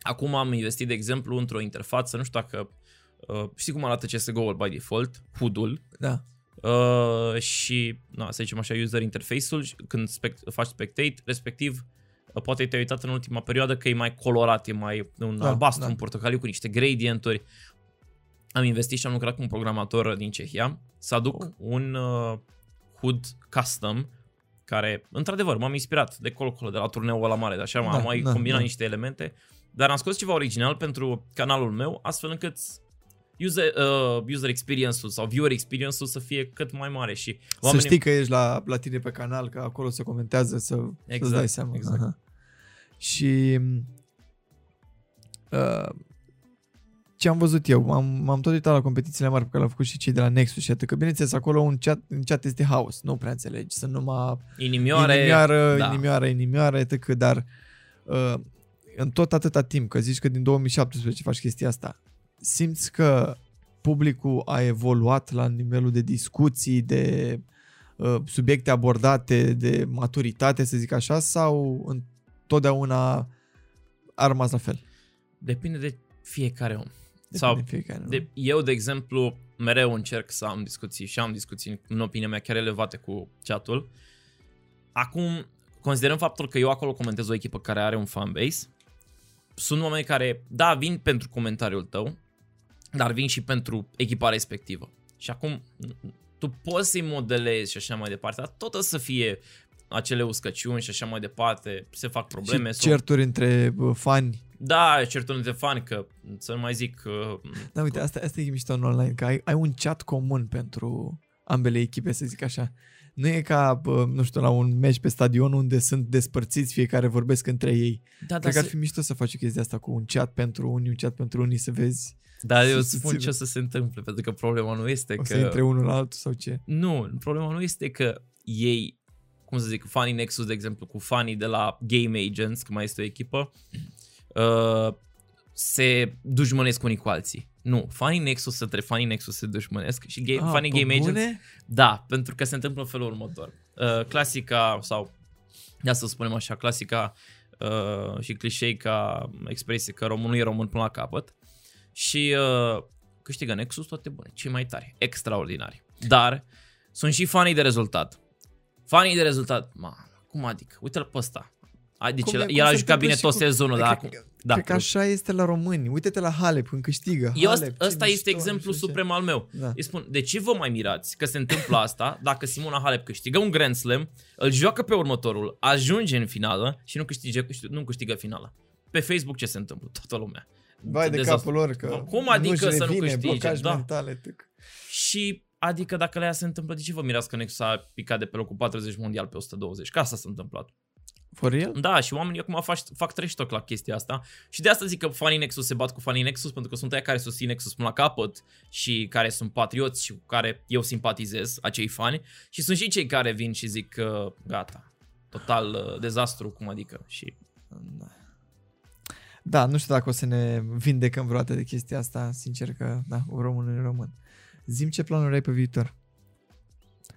S1: Acum am investit, de exemplu, într-o interfață, nu știu dacă uh, știi cum arată CSGO-ul by default, HUD-ul,
S2: Da.
S1: uh, și, na, să zicem așa, user interface-ul, și când spect- faci spectate, respectiv poate te-ai uitat în ultima perioadă că e mai colorat, e mai un
S2: Da,
S1: albastru,
S2: da.
S1: un portocaliu cu niște gradienturi. Am investit și am lucrat cu un programator din Cehia să aduc
S2: Oh.
S1: un uh, HUD custom care, într-adevăr, m-am inspirat de colo-colo, de la turneul ăla mare, de așa,
S2: Da,
S1: am mai
S2: da,
S1: combinat
S2: da.
S1: niște elemente, dar am scos ceva original pentru canalul meu, astfel încât user, uh, user experience-ul sau viewer experience-ul să fie cât mai mare și
S2: Să știi că ești la, la tine pe canal, că acolo se comentează, să,
S1: Exact,
S2: să-ți dai seama.
S1: exact.
S2: Aha. Și uh, ce am văzut eu, am, m-am tot uitat la competițiile mari pe care le-au făcut și cei de la Nexus și atât, că bineînțeles acolo un chat, în chat este haos, nu prea înțelegi, sunt numai
S1: inimioare,
S2: inimioară,
S1: da.
S2: inimioară, inimioară, etc. Dar uh, în tot atâta timp, că zici că din 2017 faci chestia asta, simți că publicul a evoluat la nivelul de discuții, de uh, subiecte abordate, de maturitate, să zic așa, sau întotdeauna a rămas la fel?
S1: depinde de fiecare om.
S2: Depinde
S1: Sau
S2: de fiecare, nu?
S1: de, eu, de exemplu, mereu încerc să am discuții și am discuții, în opinia mea, chiar elevate cu chatul. Acum, considerăm faptul că eu acolo comentez o echipă care are un fanbase, sunt oameni care, da, vin pentru comentariul tău, dar vin și pentru echipa respectivă. Și acum, tu poți să-i modelezi și așa mai departe, dar tot o să fie acele uscăciuni și așa mai departe, se fac probleme.
S2: și
S1: sau-
S2: certuri între uh, fani.
S1: Da, certul între fani, că să nu mai zic că
S2: Da, uite, asta, asta e mișto în online, că ai, ai un chat comun pentru ambele echipe, să zic așa. Nu e ca, bă, nu știu, la un meci pe stadion unde sunt despărțiți, fiecare vorbesc între ei.
S1: Da,
S2: Cred că ar
S1: se-
S2: fi mișto să faci o chestie asta cu un chat pentru unii, un chat pentru unii, să vezi
S1: Dar eu
S2: să-
S1: îți
S2: să
S1: spun
S2: țină.
S1: ce o să se întâmple, pentru că problema nu este
S2: o să
S1: că...
S2: intre unul la altul sau ce.
S1: Nu, problema nu este că ei, cum să zic, fanii Nexus, de exemplu, cu fanii de la Game Agents, că mai este o echipă, uh, se dușmănesc unii cu alții. Nu, fanii Nexus între fanii Nexus se dușmănesc și game,
S2: Ah,
S1: fanii
S2: pe
S1: Game Agents
S2: bune?
S1: Da, pentru că se întâmplă în felul următor. Uh, clasica, sau, ia să spunem așa, clasica uh, și clișei ca expresie că românul e român până la capăt și uh, câștigă Nexus toate bune, cei mai tari, extraordinari. Dar sunt și fanii de rezultat. Fanii de rezultat, ma, cum adică? Uite-l pe ăsta. Ai, deci
S2: Cum
S1: el,
S2: e- cum
S1: el a
S2: se
S1: jucat
S2: întâmplă
S1: bine
S2: și
S1: tot
S2: cu-
S1: sezonul,
S2: Cred
S1: dar
S2: că-
S1: acum... Da,
S2: Cred că așa este la români. Uite-te la Halep când câștigă.
S1: eu,
S2: Halep,
S1: ăsta,
S2: ce
S1: ăsta este
S2: mișto,
S1: exemplu
S2: nu știu ce.
S1: suprem al meu.
S2: Da.
S1: Îi spun, de ce vă mai mirați că se întâmplă asta dacă Simona Halep câștigă un Grand Slam, îl joacă pe următorul, ajunge în finală și nu câștigă, nu câștigă finala? Pe Facebook ce se întâmplă? Toată lumea.
S2: Vai de
S1: Dezastru.
S2: capul lor că
S1: Cum adică
S2: nu-și
S1: să nu
S2: revine,
S1: câștige?
S2: blocaj
S1: Da.
S2: mentale, tâc.
S1: Și adică dacă la ea se întâmplă, de ce vă mirați că Nexus a picat de pe locul 40 mondial pe 120? Că asta s-a întâmplat.
S2: For real?
S1: Da, și oamenii acum fac, fac trash talk la chestia asta și de asta zic că fanii Nexus se bat cu fanii Nexus pentru că sunt aia care susțin Nexus până la capăt și care sunt patrioți și cu care eu simpatizez, acei fani și sunt și cei care vin și zic că gata, total uh, dezastru, cum adică și
S2: Da. Da, nu știu dacă o să ne vindecăm vreodată de chestia asta, sincer că, da, român e român. Zim ce planuri ai pe viitor.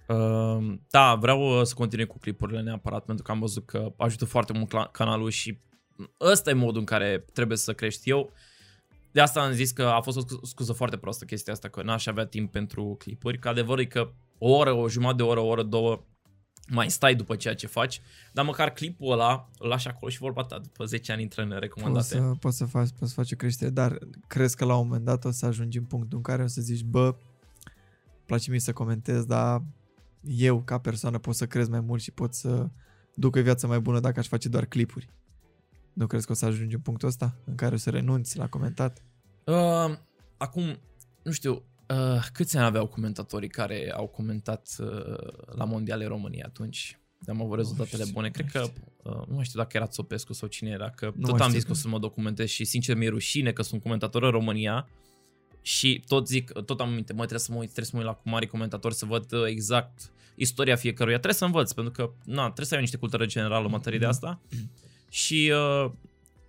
S1: Uh, da, vreau uh, să continui cu clipurile neapărat pentru că am văzut că ajută foarte mult cla- canalul și ăsta e modul în care trebuie să crești eu. De asta am zis că a fost o scu- scuză foarte prostă chestia asta, că n-aș avea timp pentru clipuri, că adevărul e că o oră, o jumătate de oră, o oră, două mai stai după ceea ce faci, dar măcar clipul ăla îl lași acolo și vorba ta, după 10 ani intră în
S2: Poți
S1: recomandate.
S2: să, poți, să faci, poți să faci o creștere, dar crezi că la un moment dat o să ajungi în punctul în care o să zici, bă, place mie să comentez, dar eu ca persoană pot să crez mai mult și pot să duc o viață mai bună dacă aș face doar clipuri. Nu crezi că o să ajungi în punctul ăsta în care o să renunți la comentat?
S1: Uh, acum, nu știu, uh, câți ani aveau comentatorii care au comentat uh, la Mondiale România atunci? De am avut rezultatele
S2: știu,
S1: bune.
S2: nu
S1: Cred că,
S2: știu.
S1: uh, nu mai știu dacă era Țopescu sau cine era, că
S2: Nu
S1: tot
S2: mai
S1: am
S2: știu
S1: zis că o
S2: că-
S1: să mă documentez și sincer mi-e rușine că sunt comentator în România și tot zic, tot am minte, mă, trebuie să mă uit, trebuie să mă uit la cu mari comentatori să văd uh, exact istoria fiecăruia. Trebuie să învăț, pentru că, na, trebuie să ai niște cultură generală în materie de asta. Și uh,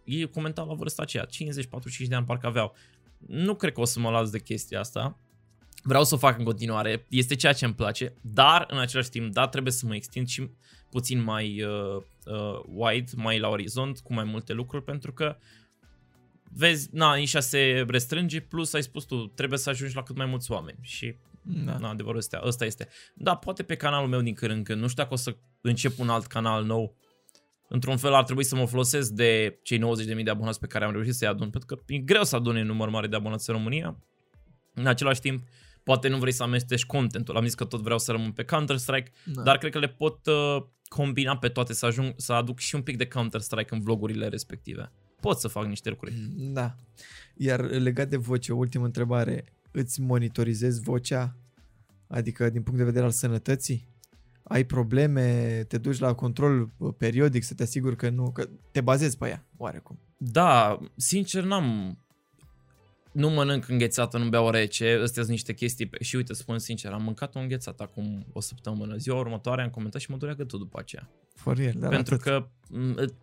S1: ei comentau la vârsta aceea, 50-45 de ani parcă aveau. Nu cred că o să mă las de chestia asta. Vreau să o fac în continuare, este ceea ce îmi place, dar în același timp, da, trebuie să mă extind și puțin mai uh, uh, wide, mai la orizont, cu mai multe lucruri, pentru că vezi, na, nișa se restrânge, plus ai spus tu, trebuie să ajungi la cât mai mulți oameni și
S2: Da.
S1: na, adevărul este, ăsta este. Da, poate pe canalul meu din când în când, nu știu dacă o să încep un alt canal nou, într-un fel ar trebui să mă folosesc de cei 90.000 de abonați pe care am reușit să-i adun, pentru că e greu să adune un număr mare de abonați în România. În același timp, poate nu vrei să amestești contentul. Am zis că tot vreau să rămân pe Counter-Strike,
S2: Da.
S1: dar cred că le pot uh, combina pe toate să ajung să aduc și un pic de Counter-Strike în vlogurile respective. Pot să fac niște lucruri.
S2: Da. Iar legat de voce, ultimă întrebare. Îți monitorizezi vocea? Adică din punct de vedere al sănătății? Ai probleme? Te duci la control uh, periodic să te asiguri că nu... Că te bazezi pe ea, oarecum.
S1: Da, sincer n-am... Nu mănânc înghețată, nu beau rece, astea sunt niște chestii pe... Și uite, spun sincer, am mâncat o înghețată acum o săptămână. Ziua următoare am comentat și mă durea gâtul după aceea.
S2: For real, dar
S1: Pentru
S2: atât.
S1: că m, ît-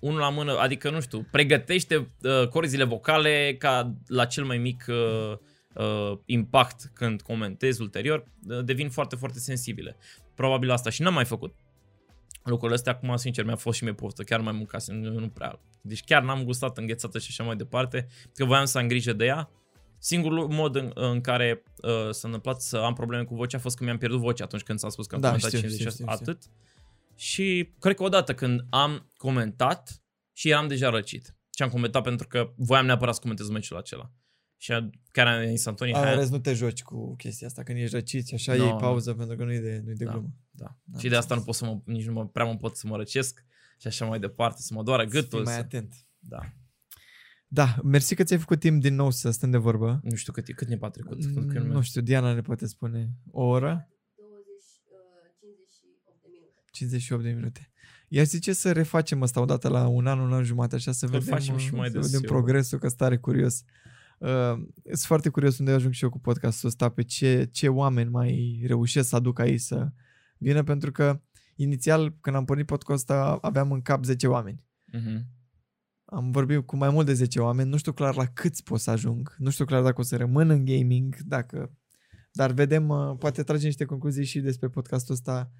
S1: unul la mână, adică nu știu, pregătește uh, corzile vocale ca la cel mai mic uh, uh, impact când comentezi ulterior, uh, devin foarte, foarte sensibile. Probabil asta și n-am mai făcut. Lucrurile astea acum, sincer, mi-a fost și mie poftă, chiar mai mâncasem, nu, nu prea. Deci chiar n-am gustat înghețată și așa mai departe, că voiam să am grijă de ea. Singurul mod în, în care uh, s-a întâmplat să am probleme cu vocea a fost că mi-am pierdut vocea atunci când s-a spus că am
S2: Da,
S1: comentat
S2: știu,
S1: 50
S2: știu, știu, știu.
S1: atât. Și cred că odată când am comentat și eram deja răcit. Și am comentat pentru că voiam neapărat să comentez meciul acela. Și a- chiar am zis Antonie,
S2: A,
S1: hai,
S2: rest, nu te joci cu chestia asta când ești răcit și așa
S1: No,
S2: iei
S1: no.
S2: pauză pentru că nu e de, nu e de
S1: Da.
S2: glumă.
S1: da.
S2: Da,
S1: și de asta nu
S2: înțeles.
S1: pot să mă, nici nu mă, prea mă pot să mă răcesc și așa mai departe, să mă doară
S2: Să fii
S1: gâtul.
S2: mai
S1: Să...
S2: atent.
S1: Da.
S2: Da, mersi că ți-ai făcut timp din nou să stăm de vorbă.
S1: Nu știu cât, e- cât ne a trecut. pentru că
S2: Mm, Nu știu, Diana ne poate spune. O oră?
S3: 20, uh, 58 de minute.
S2: 58 de minute. Iar zice să refacem asta odată la un an, un an jumate, așa să
S1: Îl
S2: vedem,
S1: facem și
S2: uh,
S1: mai
S2: să
S1: des,
S2: vedem
S1: eu.
S2: progresul, că stare curios. Uh, sunt foarte curios unde ajung și eu cu podcastul ăsta, pe ce, ce oameni mai reușesc să aduc aici să vină, pentru că inițial, când am pornit podcastul ăsta, aveam în cap 10 oameni.
S1: Mhm.
S2: Am vorbit cu mai mult de 10 oameni, nu știu clar la câți pot să ajung, nu știu clar dacă o să rămân în gaming, dacă... Dar vedem, uh, poate tragem niște concluzii și despre podcastul ăsta,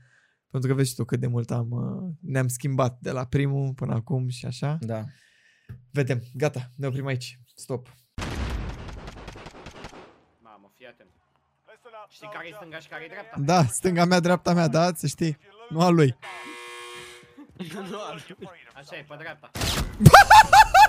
S2: pentru că vezi și tu cât de mult am, uh, ne-am schimbat de la primul până acum și așa.
S1: Da.
S2: Vedem, gata, ne oprim aici, stop.
S4: Mamă, fii atent. Știi care e stânga și care e dreapta?
S2: Da, stânga mea, dreapta mea, da, să știi, nu a lui.
S4: nu am. Așa e, pe dreapta.